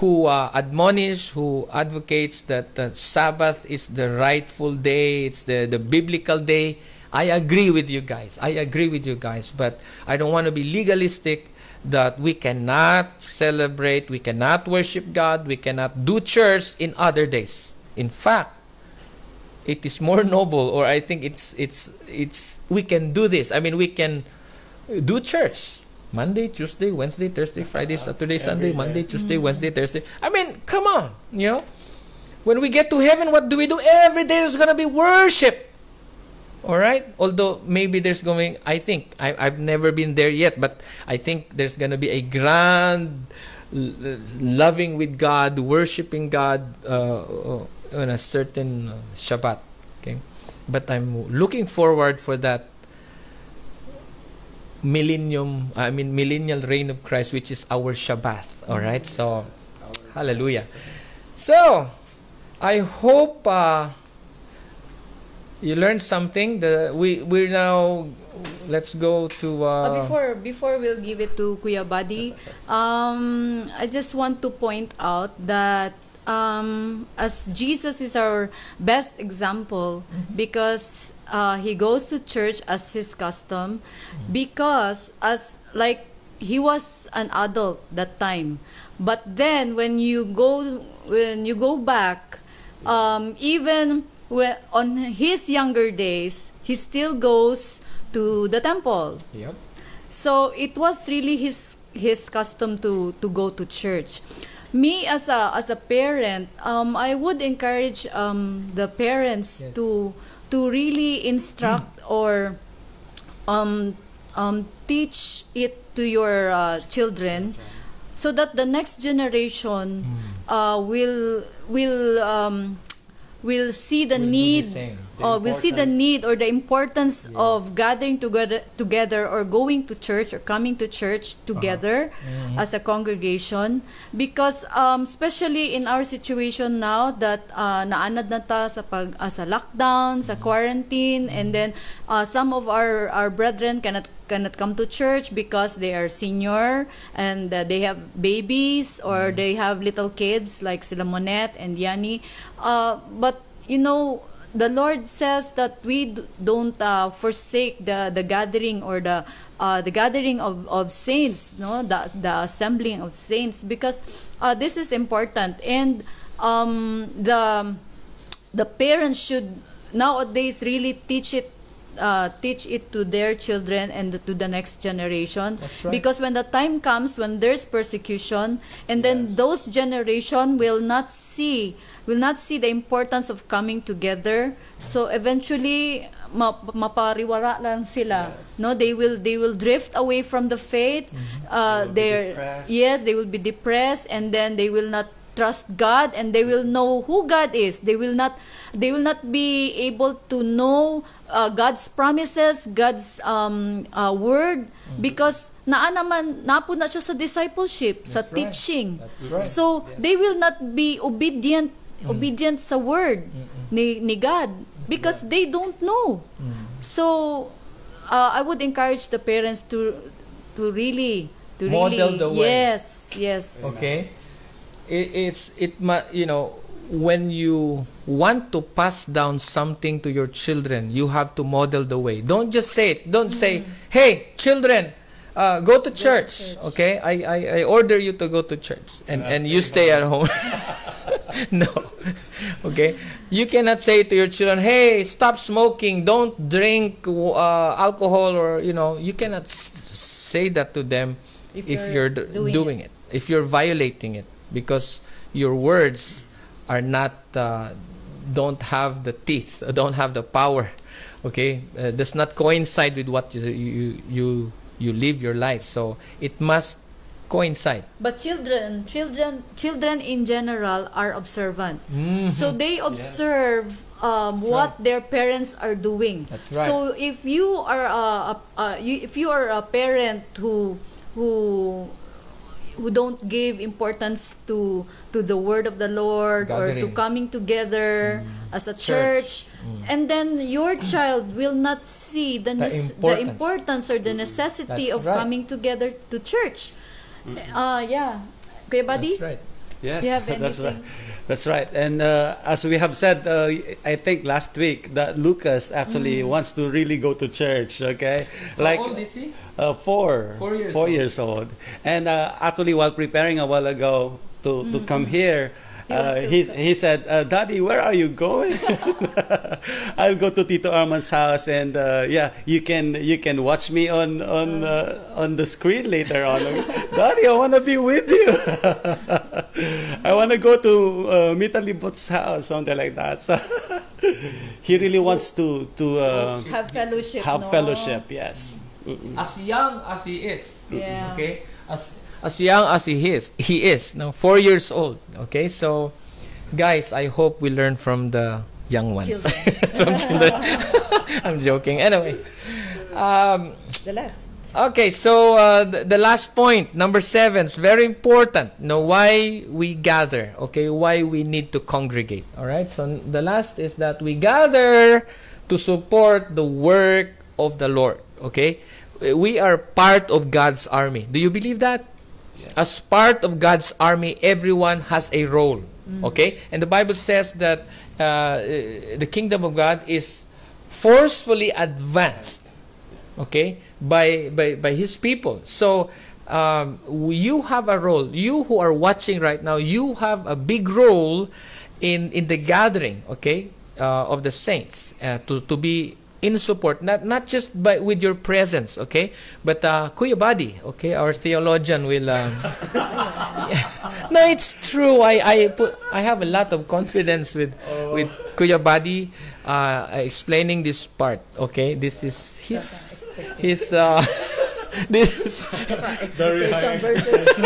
who uh, admonish, who advocates that the Sabbath is the rightful day, it's the, the biblical day. I agree with you guys. I agree with you guys. But I don't want to be legalistic that we cannot celebrate, we cannot worship God, we cannot do church in other days. In fact, it is more noble or I think it's it's it's we can do this. I mean we can do church Monday, Tuesday, Wednesday, Thursday, Friday, Saturday, Sunday, Monday, Tuesday, Wednesday, Thursday. I mean, come on, you know. When we get to heaven, what do we do? Every day there's gonna be worship. All right. Although maybe there's going, I think I, I've never been there yet, but I think there's gonna be a grand loving with God, worshiping God uh, on a certain uh, Shabbat. Okay, but I'm looking forward for that millennium. I mean millennial reign of Christ, which is our Shabbat. All right. So, Hallelujah. So, I hope. Uh, you learned something. The we we're now let's go to uh, Uh, before before we'll give it to Kuya Buddy, um, I just want to point out that um, as Jesus is our best example because uh, he goes to church as his custom because as like he was an adult that time but then when you go when you go back um, even when, on his younger days he still goes to the temple Yep. so it was really his his custom to to go to church. Me as a as a parent, um, I would encourage um, the parents Yes. to to really instruct or um, um, teach it to your uh, children, so that the next generation uh, will will um, will see the Will need. The uh, will see the need or the importance of gathering together together or going to church or coming to church together as a congregation because um, especially in our situation now that uh, naanad na ta sa pag uh, sa lockdown sa quarantine and then uh, some of our our brethren cannot cannot come to church because they are senior and uh, they have babies or they have little kids like sila Monette and Yani. Uh, but you know, the Lord says that we don't uh, forsake the the gathering or the uh, the gathering of, of saints, no, the the assembling of saints because uh, this is important and um, the the parents should nowadays really teach it uh, teach it to their children and to the next generation right. because when the time comes when there's persecution and then those generation will not see will not see the importance of coming together. So eventually ma- mapariwara lang sila no? They will they will drift away from the faith. Uh, They yes they will be depressed and then they will not trust God and they will know who God is. They will not they will not be able to know uh, God's promises God's um, uh, word because naa naman napo na siya sa discipleship sa That's right. teaching. That's right. so they will not be obedient obedient sa word ni ni God because they don't know so uh, I would encourage the parents to to really to Model really the way. yes yes Okay. It, it's it you know when you want to pass down something to your children, you have to model the way. Don't just say it. Don't say, "Hey, children, uh, go to church." Okay, I, I, I order you to go to church, and and you stay at home. no, okay. You cannot say to your children, "Hey, stop smoking. Don't drink uh, alcohol," or you know, you cannot s- say that to them if, If you're, you're d- doing doing it. if you're violating it, because your words are not uh, don't have the teeth, uh, don't have the power. Okay, uh, does not coincide with what you you you you live your life. So it must coincide. But children, children, children in general are observant. So they observe um, what their parents are doing. That's right. So if you are a, a, a you, if you are a parent who who who don't give importance to to the word of the Lord or to Gathering. coming together as a church, and then your child will not see the The nes- the importance. importance or the necessity That's of right. coming together to church. Uh, yeah. Kuya Buddy? That's right. Yes, Do you have that's right. That's right. And uh, as we have said, uh, I think last week that Lucas actually Mm. wants to really go to church. Okay, How old is he? uh, four, Four years four old. years old. And uh, actually, while preparing a while ago to, to come here, Mm-hmm. He uh, he, he said, uh, "Daddy, where are you going?" I'll go to Tito Arman's house, and uh, yeah, you can you can watch me on on uh, on the screen later on. Daddy, I want to be with you. I want to go to uh, Mitalibot's house, something like that. So he really wants to to uh, Have fellowship. have no? fellowship. Yes. Mm-mm. As young as he is. Yeah. Okay? As as young as he is, he is now 4 years old. Okay? So guys, I hope we learn from the young ones. from children. I'm joking. Anyway, um, The last. Okay, so uh, the, the last point, number seven, is very important. Know why we gather. Okay, why we need to congregate. All right. So the last is that we gather to support the work of the Lord. Okay, we are part of God's army. Do you believe that? As part of God's army, everyone has a role. Okay, and the Bible says that uh, the kingdom of God is forcefully advanced okay by by by his people. So um, you have a role. You who are watching right now you have a big role in in the gathering okay uh, of the saints uh, to to be in support not not just by with your presence okay but uh, kuya Buddy okay our theologian will um, no it's true i i put i have a lot of confidence with with kuya Buddy uh, explaining this part okay this is his his uh this is Expectation versus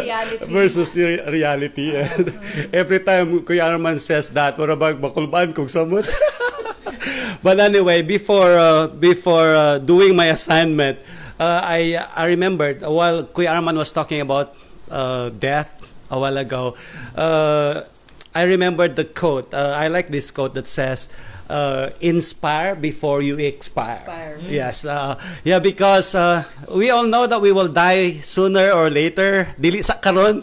reality. versus re- reality. And every time Kuya Arman says that, para bang makulbaan kung samot. But anyway, before uh, before uh, doing my assignment, uh, I I remembered while Kuya Arman was talking about uh, death a while ago. Uh, I remembered the quote. Uh, I like this quote that says, uh, "Inspire before you expire." Expire. Yes, uh, yeah, because uh, we all know that we will die sooner or later. Dili sa karon.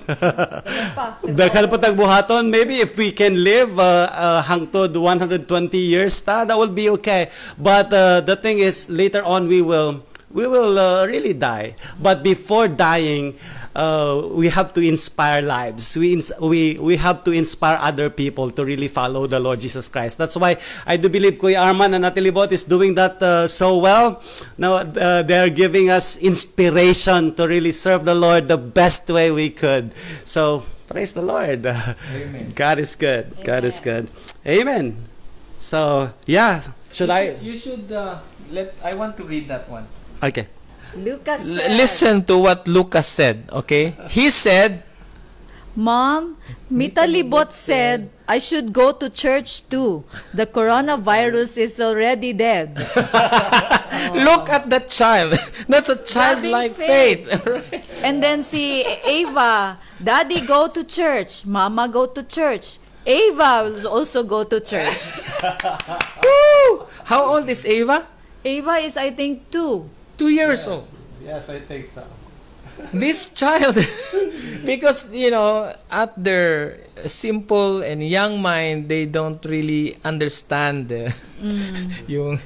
Daghan pa tag buhaton. Maybe if we can live uh, uh, hangtod 120 years, ta, that will be okay. But uh, the thing is, later on we will we will uh, really die. But before dying, uh, we have to inspire lives. We ins- we we have to inspire other people to really follow the Lord Jesus Christ. That's why I do believe Kuya Arman and Natalie Bot is doing that uh, so well. Now uh, they're giving us inspiration to really serve the Lord the best way we could. So praise the Lord. Amen. God is good. God is good. Amen. So yeah, should you I? should, you should uh, let i want to read that one Okay. Lucas said, listen to what lucas said okay he said Mom, Mitalibot said I should go to church too. The coronavirus is already dead. look at that child that's a childlike faith. faith, And then si Ava, Daddy go to church, Mama go to church. Ava will also go to church. Woo! how old is ava Ava is I think two. Two years old Yes, I think so. this child because you know at their simple and young mind they don't really understand uh, yung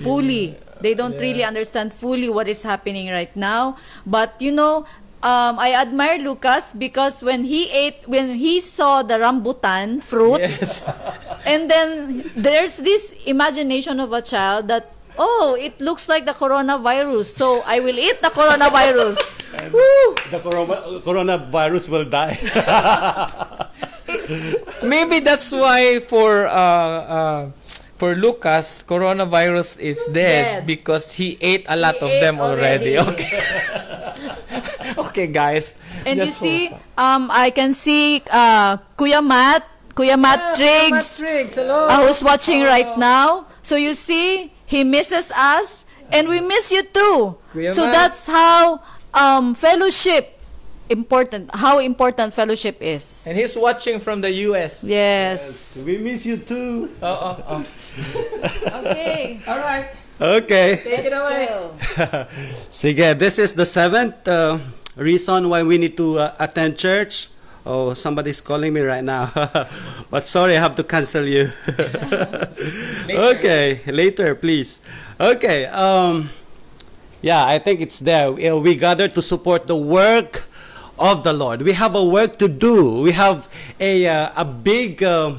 fully. They don't really understand fully what is happening right now. But you know, um, I admire Lucas because when he ate, when he saw the rambutan fruit, yes and then there's this imagination of a child that oh, it looks like the coronavirus, so I will eat the coronavirus. The corona, coronavirus will die. maybe that's why for uh, uh, for Lucas coronavirus is dead, Dead. because he ate a lot He of them already, already. okay okay guys And you see, um, I can see uh, Kuya Matt, Kuya Matt Triggs, Triggs, hello uh, who's watching right now. So you see, he misses us, and we miss you too. Kuya so Matt. that's how um, fellowship important. How important fellowship is. and he's watching from the US Yes. we miss you too. oh oh oh Okay. all right Okay. take it away Sige, this is the seventh uh, reason why we need to uh, attend church. Oh, somebody's calling me right now. but sorry, I have to cancel you. okay, later, please. Okay, um, yeah, I think it's there. We, uh, gather to support the work of the Lord. We have a work to do. We have a uh, a big uh,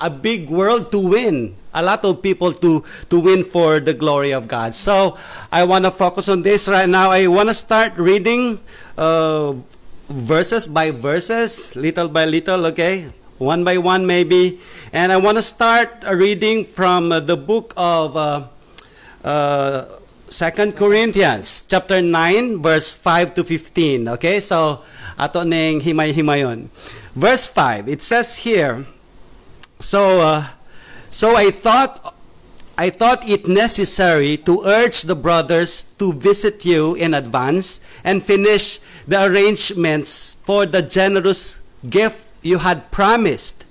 a big world to win. A lot of people to to win for the glory of God. So I want to focus on this right now. I want to start reading uh, verses by verses, little by little. Okay, one by one maybe. And I want to start uh, reading from uh, the book of. Uh, uh, 2 Corinthians chapter 9 verse 5 to 15 okay so ato ning himay-himayon verse 5 it says here so uh, so I thought I thought it necessary to urge the brothers to visit you in advance and finish the arrangements for the generous gift you had promised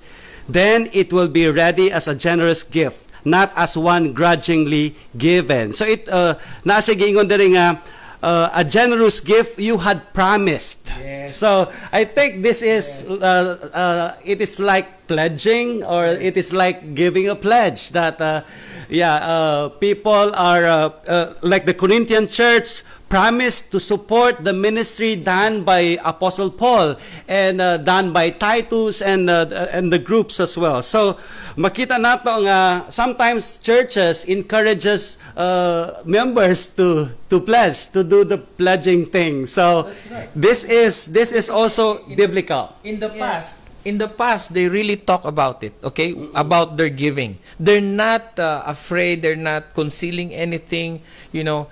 then it will be ready as a generous gift not as one grudgingly given. So it uh, na siya giingon diri nga uh, a generous gift you had promised. Yes. So I think this is uh, uh, it is like pledging or it is like giving a pledge that uh, yeah uh, people are uh, uh, like the Corinthian church promised to support the ministry done by Apostle Paul and uh, done by Titus and uh, and the groups as well. So makita nato nga sometimes churches encourages uh, members to to pledge to do the pledging thing. So this is this is also biblical. in the Yes. past in the past they really talk about it okay about their giving they're not uh, afraid they're not concealing anything you know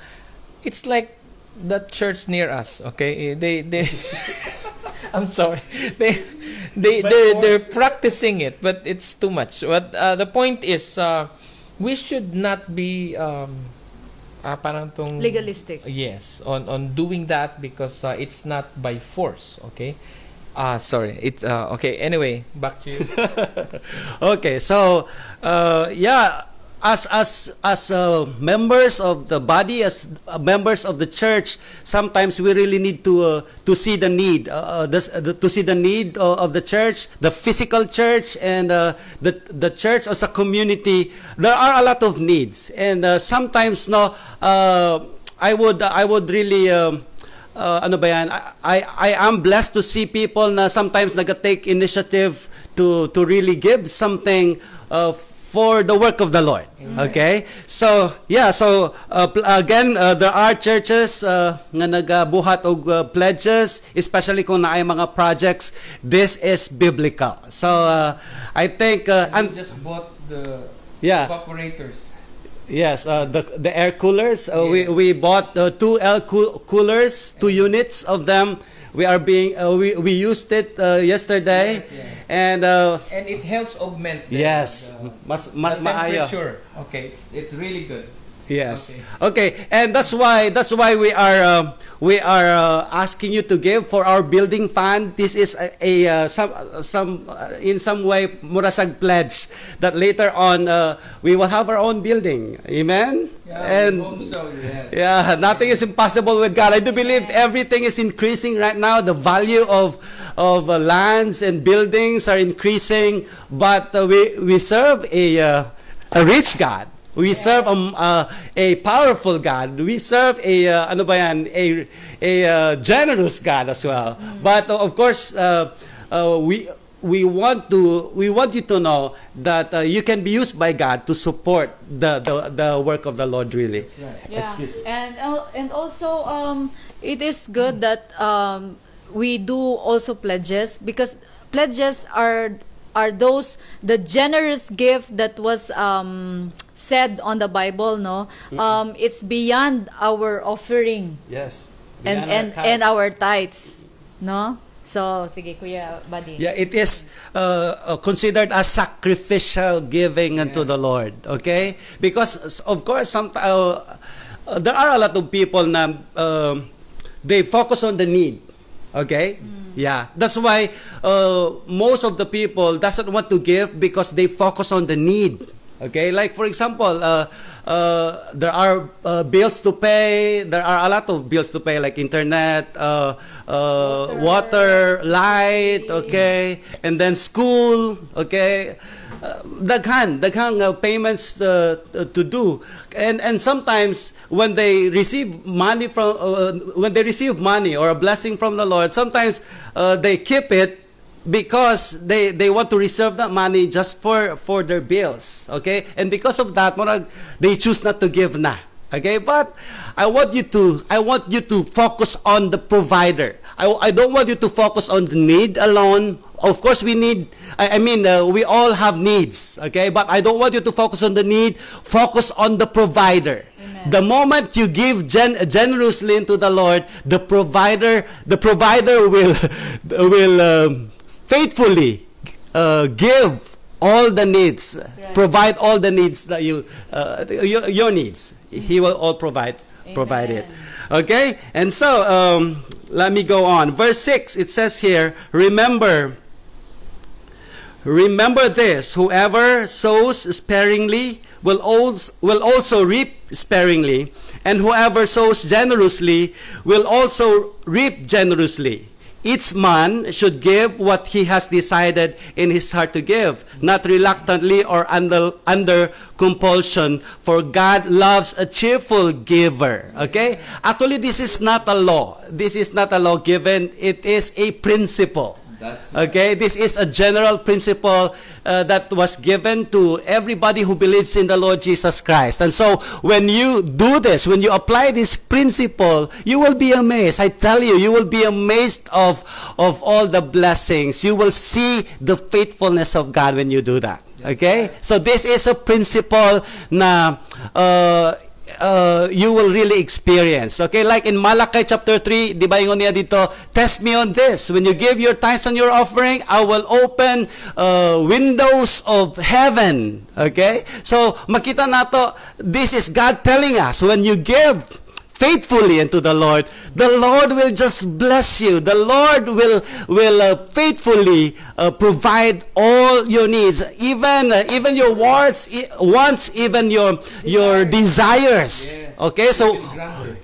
it's like the church near us okay they they i'm sorry they they they're, they're practicing it but it's too much but uh, the point is uh, we should not be um ah, parang tong Legalistic. Yes, on on doing that because uh, it's not by force. Okay. Ah, sorry. It's uh, okay. Anyway, back to you. okay, so uh, yeah, as as as uh, members of the body, as uh, members of the church, sometimes we really need to uh, to see the need, uh, uh, uh, the- to see the need of, of the church, the physical church, and the the church as a community. There are a lot of needs, and sometimes no, I would I would really. Um, uh, ano ba yan? I, I, I am blessed to see people na sometimes nag-take initiative to, to really give something uh, for the work of the Lord. Okay? So, yeah, so uh, again, uh, there are churches uh, nga nagabuhat og uh, pledges, especially kung naay mga projects. This is biblical. So, uh, I think, uh, And we just bought the Yeah. evaporators. Yes, uh, the the air coolers. Uh, we Yeah. we bought uh, two air coo- coolers, two units of them. We are being uh, we we used it uh, yesterday, Yes, and uh, And it helps augment the, yes, the, mas mas the maayo. Okay, it's it's really good. Yes. Okay. Okay, and that's why that's why we are uh, we are uh, asking you to give for our building fund. This is a, a uh, some some uh, in some way murasag pledge that later on uh, we will have our own building. Amen. Yeah. And so, yes. yeah, nothing is impossible with God. I do believe everything is increasing right now. The value of of uh, lands and buildings are increasing, but uh, we we serve a uh, a rich God. We serve a, uh, a powerful God. We serve a uh, ano ba yan? A a uh, generous God as well. But uh, of course, uh, uh, we we want to we want you to know that uh, you can be used by God to support the the, the work of the Lord really. Yeah, and al- and also um, it is good that um, we do also pledges because pledges are are those the generous gift that was um, said on the Bible. No, um, it's beyond our offering Yes. and and and our tithes. No, so sige Kuya Buddy. Yeah, it is uh, uh, considered as sacrificial giving unto the Lord. Okay, because of course, some uh, uh, there are a lot of people na um, they focus on the need. Okay, yeah, that's why uh, most of the people doesn't want to give because they focus on the need. Okay, like for example, uh, uh, there are uh, bills to pay. There are a lot of bills to pay, like internet, uh, uh, water, light. Okay, and then school. Okay, daghan, daghang uh, payments uh, to do, and and sometimes when they receive money from uh, when they receive money or a blessing from the Lord, sometimes uh, they keep it because they they want to reserve that money just for for their bills okay? And because of that they choose not to give na okay but i want you to i want you to focus on the provider. I, I don't want you to focus on the need alone. Of course we need i, I mean uh, we all have needs okay? But i don't want you to focus on the need. Focus on the provider. The moment you give gen- generously into the Lord, the provider, the provider will will um, faithfully uh, give all the needs, provide all the needs that you uh, your, your needs. He will all provide provide it. Okay, and so um, let me go on. Verse six. It says here, remember. Remember this: whoever sows sparingly will also, will also reap sparingly, and whoever sows generously will also reap generously. Each man should give what he has decided in his heart to give, not reluctantly or under, under compulsion, for God loves a cheerful giver. Okay? Actually, this is not a law. This is not a law given, it is a principle. Okay, this is a general principle uh, that was given to everybody who believes in the Lord Jesus Christ. And so, when you do this, when you apply this principle, you will be amazed. I tell you, you will be amazed of of all the blessings. You will see the faithfulness of God when you do that. Okay, so this is a principle na. Uh, uh, you will really experience. Okay, like in Malachi chapter 3, di ba yung niya dito, test me on this. When you give your tithes and your offering, I will open uh, windows of heaven. Okay? So, makita nato, this is God telling us, when you give, faithfully into the Lord, the Lord will just bless you. The Lord will will uh, faithfully uh, provide all your needs, even uh, even your wants, e- wants, even your your desires. Okay, so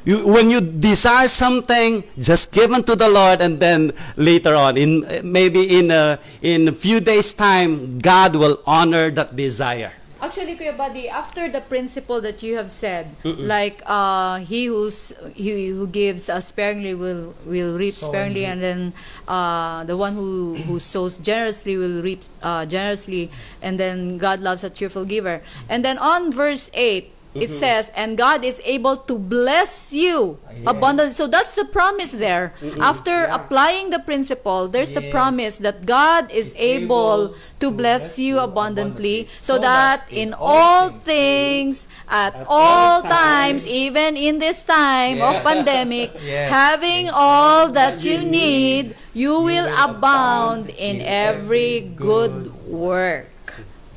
you, when you desire something, just give unto the Lord, and then later on, in maybe in a, in a few days' time, God will honor that desire. Actually, Kuya Buddy, after the principle that you have said, like uh, he who's he who gives uh, sparingly will will reap sparingly, and then uh, the one who who sows generously will reap uh, generously, and then God loves a cheerful giver. And then on verse eight. It says, and God is able to bless you abundantly. So that's the promise there. After applying the principle, there's the promise that God is able to bless you abundantly so that in all things, at all times, even in this time of pandemic, Yes. having all that you need, you will abound in every good work.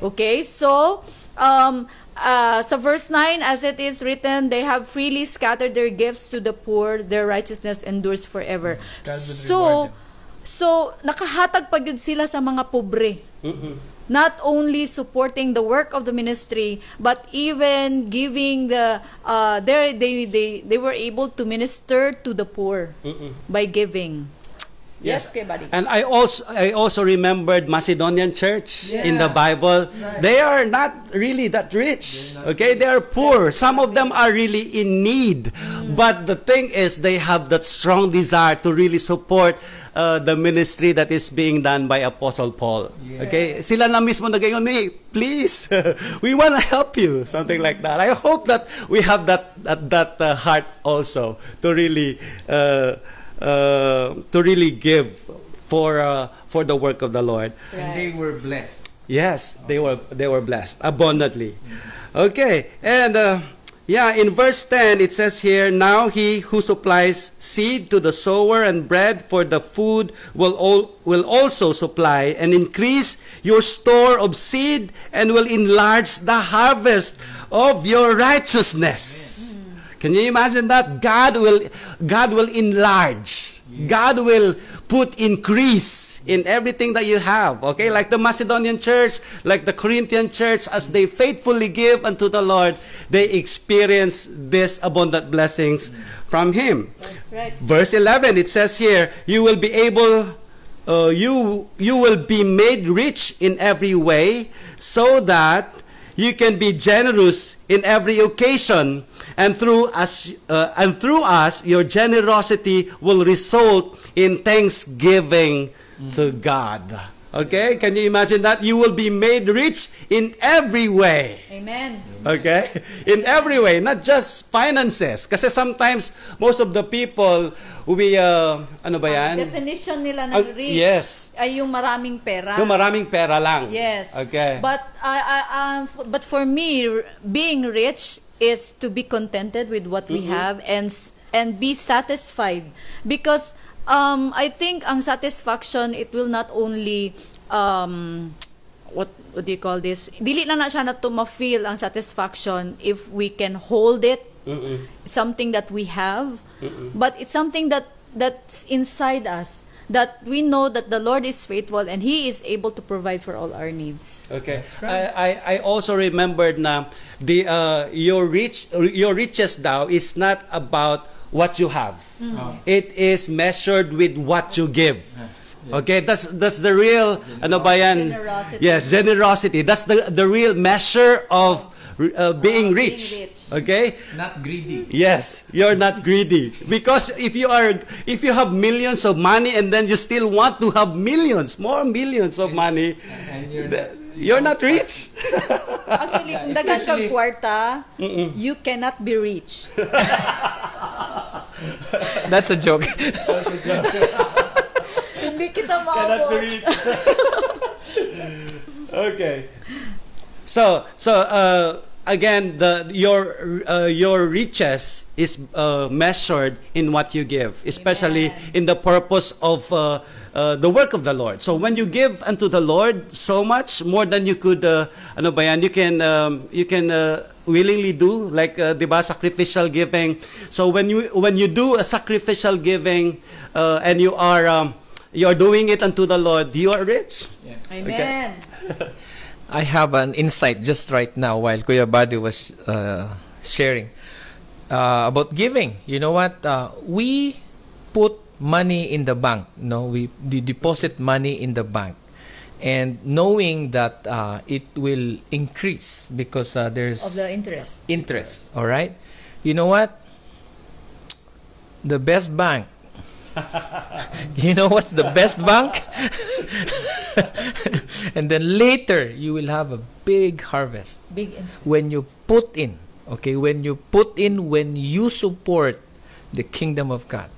Okay, so um, uh, sa verse 9, as it is written, they have freely scattered their gifts to the poor, their righteousness endures forever. Will So, so nakahatag pa gyud sila sa mga pobre. not only supporting the work of the ministry, but even giving the uh, they they they they were able to minister to the poor by giving. Yes, kay buddy. And I also I also remembered Macedonian church in the Yeah. Bible. They are not really that rich. Okay, they are poor. Some of them are really in need. But the thing is they have that strong desire to really support uh, the ministry that is being done by Apostle Paul. Okay? Sila na mismo nagayon, hey, please, we want to help you. Something like that. I hope that we have that that, that uh, heart also to really uh, uh, to really give for uh, for the work of the Lord. And they were blessed. Yes, they were they were blessed abundantly. Okay, and uh, yeah, in verse 10 it says here, now he who supplies seed to the sower and bread for the food will all, will also supply and increase your store of seed and will enlarge the harvest of your righteousness. Can you imagine that? God will God will enlarge. God will put increase in everything that you have. Okay? Like the Macedonian church, like the Corinthian church, as they faithfully give unto the Lord, they experience this abundant blessings from Him. That's right. Verse 11, it says here, you will be able, uh, you, you will be made rich in every way so that you can be generous in every occasion and through us uh, and through us your generosity will result in thanksgiving to God. Okay? Can you imagine that? You will be made rich in every way. Amen. Okay? In every way, not just finances. Kasi sometimes, most of the people, we, uh, ano ba yan? Ang definition nila ng Ah, rich yes. ay yung maraming pera. Yung maraming pera lang. Yes. Okay. But I, I, um, but for me, being rich is to be contented with what we have and and be satisfied because um, I think ang satisfaction it will not only um, what what do you call this? Dili na na siya na to ma-feel ang satisfaction if we can hold it Mm-mm. something that we have but it's something that that's inside us that we know that the lord is faithful and he is able to provide for all our needs Okay. I, I, I also remembered na the uh, your rich your riches daw is not about what you have. It is measured with what you give. Okay, that's that's the real ano ba yan? Generosity. Yes, generosity. That's the the real measure of uh, being Of being rich. rich. Okay? Not greedy. Yes, you're not greedy. Because if you are if you have millions of money and then you still want to have millions, more millions of money, And you're th- you're not rich. actually kung dagan kag especially- kwarta you cannot be rich That's a joke. hindi kita cannot be maabot rich. okay. So so uh, again the your uh, your riches is uh, measured in what you give, especially Amen. in the purpose of uh, uh, the work of the Lord. So when you give unto the Lord so much more than you could uh, ano ba yan, you can um, you can uh, willingly do like uh, 'di ba sacrificial giving. So when you when you do a sacrificial giving uh, and you are um, you are doing it unto the Lord, you are rich. amen I have an insight just right now while Kuya Buddy was uh, sharing uh, about giving. You know what? Uh, we put money in the bank. You No, we de- deposit money in the bank, and knowing that uh, it will increase because uh, there's of the interest interest. All right. You know what? The best bank. you know what's the best bank? and then later you will have a big harvest big when you put in. Okay, when you put in, when you support the kingdom of God,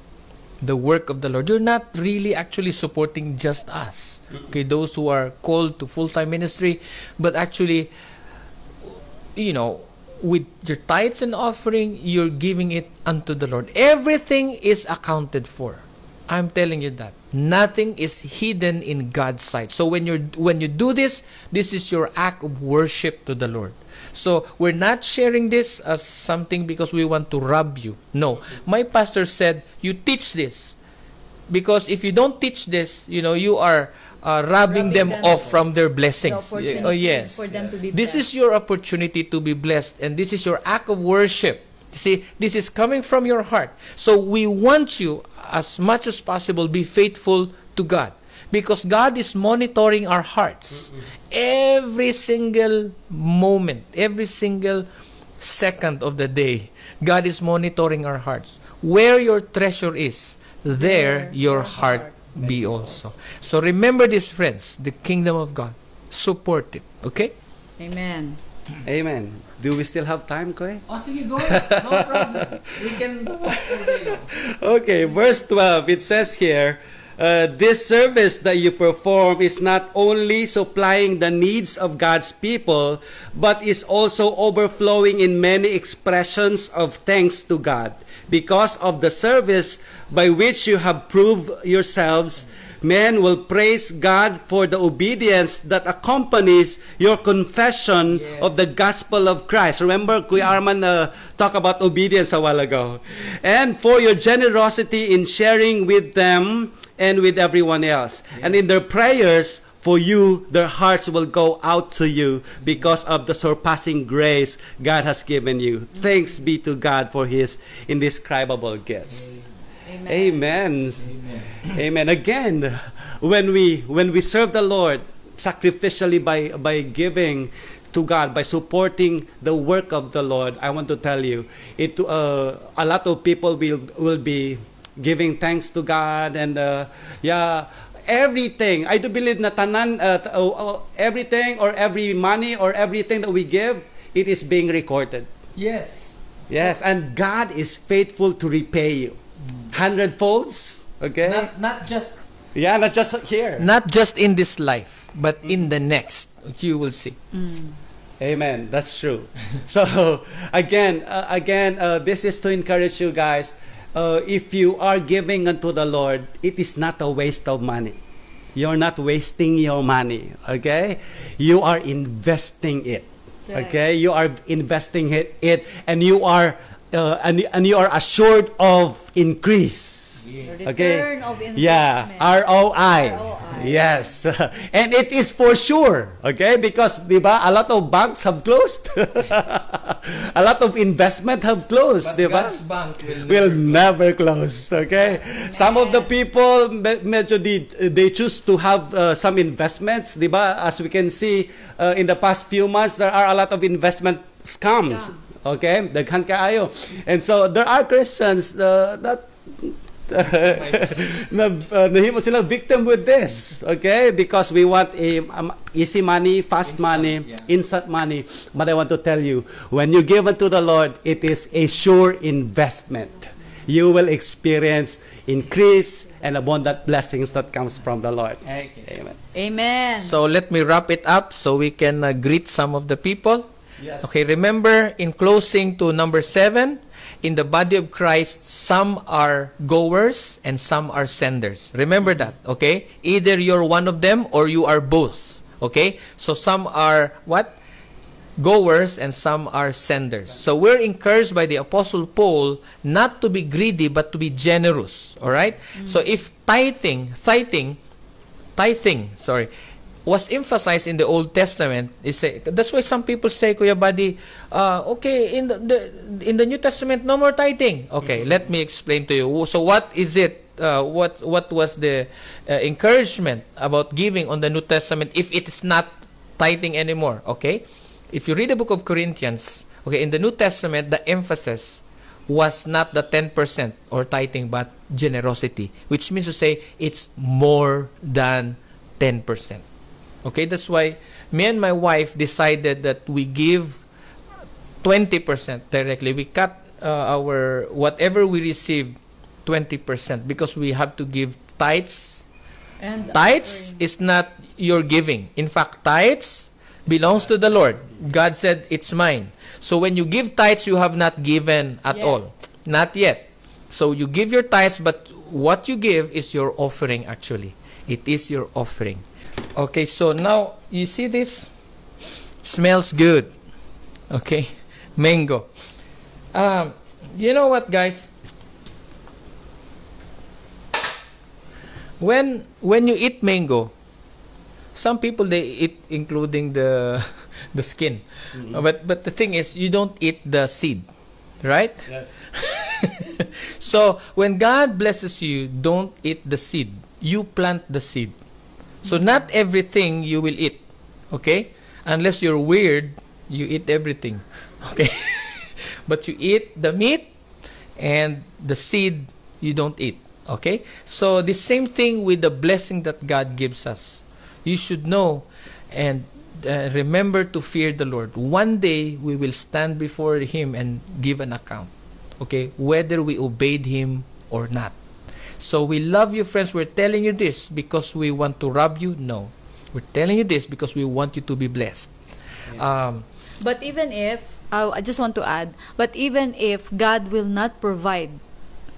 the work of the Lord, you're not really actually supporting just us. Okay, those who are called to full time ministry, but actually, you know, with your tithes and offering, you're giving it unto the Lord. Everything is accounted for. I'm telling you that nothing is hidden in God's sight. So when you're when you do this, this is your act of worship to the Lord. So we're not sharing this as something because we want to rob you. No, my pastor said you teach this because if you don't teach this, you know you are uh, robbing Robbing them them off from their The blessings. opportunity Oh, yes. for them to be This is your opportunity to be blessed, and this is your act of worship. You See, this is coming from your heart. So we want you, as much as possible, be faithful to God. Because God is monitoring our hearts. Every single moment, every single second of the day, God is monitoring our hearts. Where your treasure is, there your heart be also. So remember this, friends, the kingdom of God. Support it. Okay? Amen. Amen. Do we still have time, Koy? Oh, sige, go. No problem. We can Okay, verse 12, it says here, uh, this service that you perform is not only supplying the needs of God's people, but is also overflowing in many expressions of thanks to God. Because of the service by which you have proved yourselves, men will praise God for the obedience that accompanies your confession Yes. of the gospel of Christ. Remember, Kuya Arman uh, talked about obedience a while ago. And for your generosity in sharing with them and with everyone else. And in their prayers for you, their hearts will go out to you because of the surpassing grace God has given you. Thanks be to God for his indescribable gifts. Amen. Amen. Again, when we when we serve the Lord sacrificially by by giving to God by supporting the work of the Lord, I want to tell you, it uh, a lot of people will will be giving thanks to God and uh, yeah everything I do believe na tanan uh, uh, uh, everything or every money or everything that we give it is being recorded Yes. yes and God is faithful to repay you hundredfolds okay Not, not just yeah not just here not just in this life, but in the next. You will see. Amen. That's true. so again, uh, again, uh, this is to encourage you guys. Uh, if you are giving unto the Lord, it is not a waste of money. You're not wasting your money. Okay, you are investing it. Right. Okay, you are investing it, it and you are uh, and, and you are assured of increase. The Okay. return of investment. Yeah, ROI. ROI. Yes. and it is for sure. Okay? Because, di ba, a lot of banks have closed. a lot of investment have closed, di ba? bank Will never close. Okay? Some of the people, me- medyo di, they choose to have uh, some investments, di ba? As we can see uh, in the past few months, there are a lot of investment scams. Scam. Okay? Daghan kaayo. And so, there are Christians uh, that na uh, nahimo sila victim with this okay because we want a um, easy money fast Instant, money yeah. instant money but i want to tell you when you give unto the lord it is a sure investment you will experience increase and abundant blessings that comes from the lord amen Amen. So let me wrap it up so we can uh, greet some of the people. Okay, remember in closing to number seven, in the body of Christ, some are goers and some are senders. Remember that, okay? Either you're one of them or you are both. Okay? So some are what? Goers and some are senders. So we're encouraged by the Apostle Paul not to be greedy but to be generous. Alright? So if tithing, tithing, tithing, sorry, was emphasized in the Old Testament. Is say, that's why some people say, Kuya Buddy, uh, okay, in the, the in the New Testament, no more tithing. Okay, let me explain to you. So what is it? Uh, what what was the uh, encouragement about giving on the New Testament if it is not tithing anymore? Okay, if you read the book of Corinthians, okay, in the New Testament, the emphasis was not the 10% or tithing but generosity which means to say it's more than 10% okay that's why me and my wife decided that we give 20% directly we cut uh, our whatever we receive 20% because we have to give tithes And tithes is not your giving. In fact, tithes belongs to the Lord. God said, "It's mine." So when you give tithes, you have not given at Yet. all. Not yet. So you give your tithes, but what you give is your offering actually. It is your offering. Okay, so now you see this smells good. Okay? Mango. Um, you know what, guys? When when you eat mango, some people they eat including the the skin. Mm-hmm. But but the thing is you don't eat the seed, right? Yes. so when God blesses you, don't eat the seed. You plant the seed. So not everything you will eat. Okay? Unless you're weird, you eat everything. Okay? but you eat the meat and the seed you don't eat. Okay? So the same thing with the blessing that God gives us. You should know and uh, remember to fear the Lord. One day we will stand before Him and give an account. Okay? Whether we obeyed Him or not. So we love you, friends. We're telling you this because we want to rob you? No. We're telling you this because we want you to be blessed. Um, But even if, oh, I just want to add, but even if God will not provide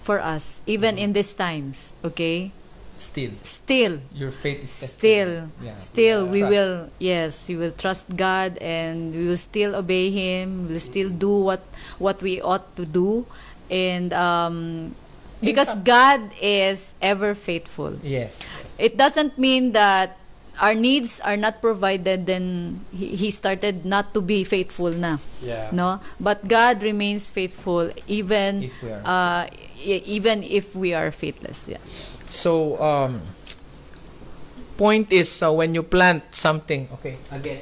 for us, even in these times, okay, still, still, your faith is tested. still, Yeah. still, we Trust. will, yes, we will trust God and we will still obey Him. We will still do what what we ought to do, and um, because God is ever faithful. Yes. It doesn't mean that our needs are not provided then he, he started not to be faithful na Yeah. no but god remains faithful even If we are. uh, even if we are faithless yeah So, um, point is uh, when you plant something, okay, again.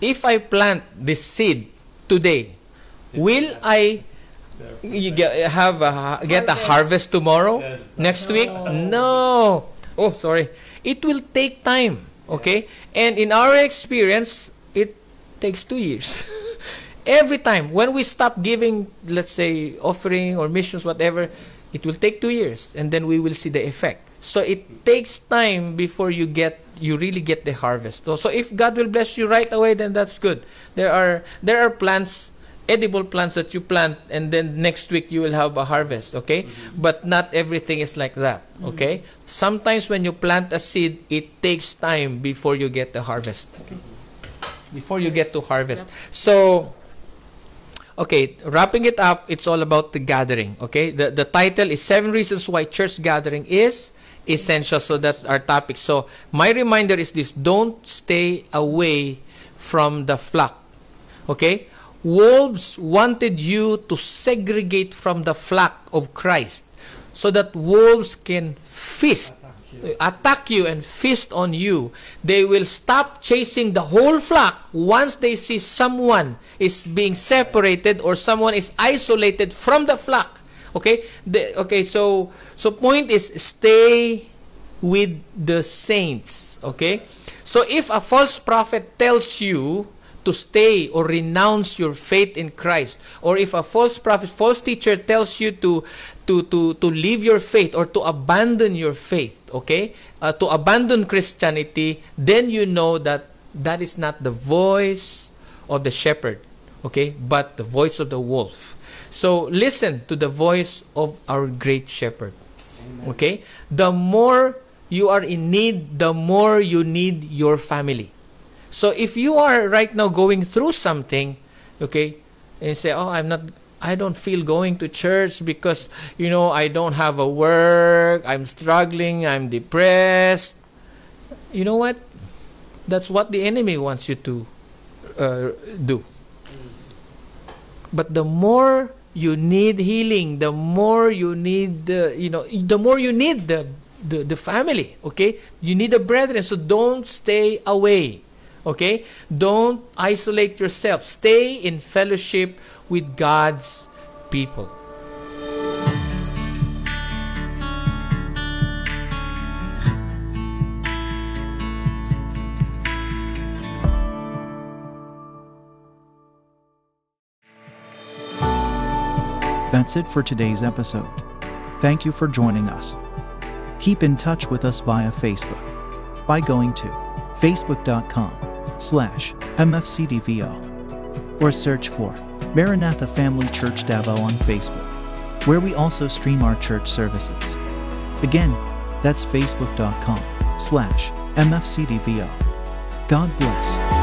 If I plant this seed today, will I you get, have a, get a harvest tomorrow? Yes. Next week? No. Oh, sorry. It will take time, okay? And in our experience, it takes two years. Every time when we stop giving, let's say, offering or missions, whatever, it will take two years, and then we will see the effect. So it takes time before you get you really get the harvest. So, so if God will bless you right away, then that's good. There are there are plants, edible plants that you plant, and then next week you will have a harvest. Okay, mm-hmm. but not everything is like that. Mm-hmm. Okay, sometimes when you plant a seed, it takes time before you get the harvest. Before you get to harvest. So Okay, wrapping it up, it's all about the gathering. Okay, the the title is seven reasons why church gathering is essential. So that's our topic. So my reminder is this: don't stay away from the flock. Okay, wolves wanted you to segregate from the flock of Christ, so that wolves can feast attack you and feast on you, they will stop chasing the whole flock once they see someone is being separated or someone is isolated from the flock. Okay? The, okay, so so point is stay with the saints. Okay? So if a false prophet tells you to stay or renounce your faith in Christ, or if a false prophet, false teacher tells you to to to to leave your faith or to abandon your faith, okay, uh, to abandon Christianity, then you know that that is not the voice of the shepherd, okay, but the voice of the wolf. So listen to the voice of our great shepherd. Okay? The more you are in need, the more you need your family. So if you are right now going through something, okay, and say, "Oh, I'm not I don't feel going to church because, you know, I don't have a work, I'm struggling, I'm depressed." You know what? That's what the enemy wants you to uh, do. But the more you need healing, the more you need the, you know, the more you need the, the, the family, okay? You need the brethren, so don't stay away, okay? Don't isolate yourself. Stay in fellowship with God's people. That's it for today's episode. Thank you for joining us. Keep in touch with us via Facebook by going to facebook.com slash mfcdvo or search for Maranatha Family Church Davao on Facebook, where we also stream our church services. Again, that's facebook.com slash mfcdvo. God bless.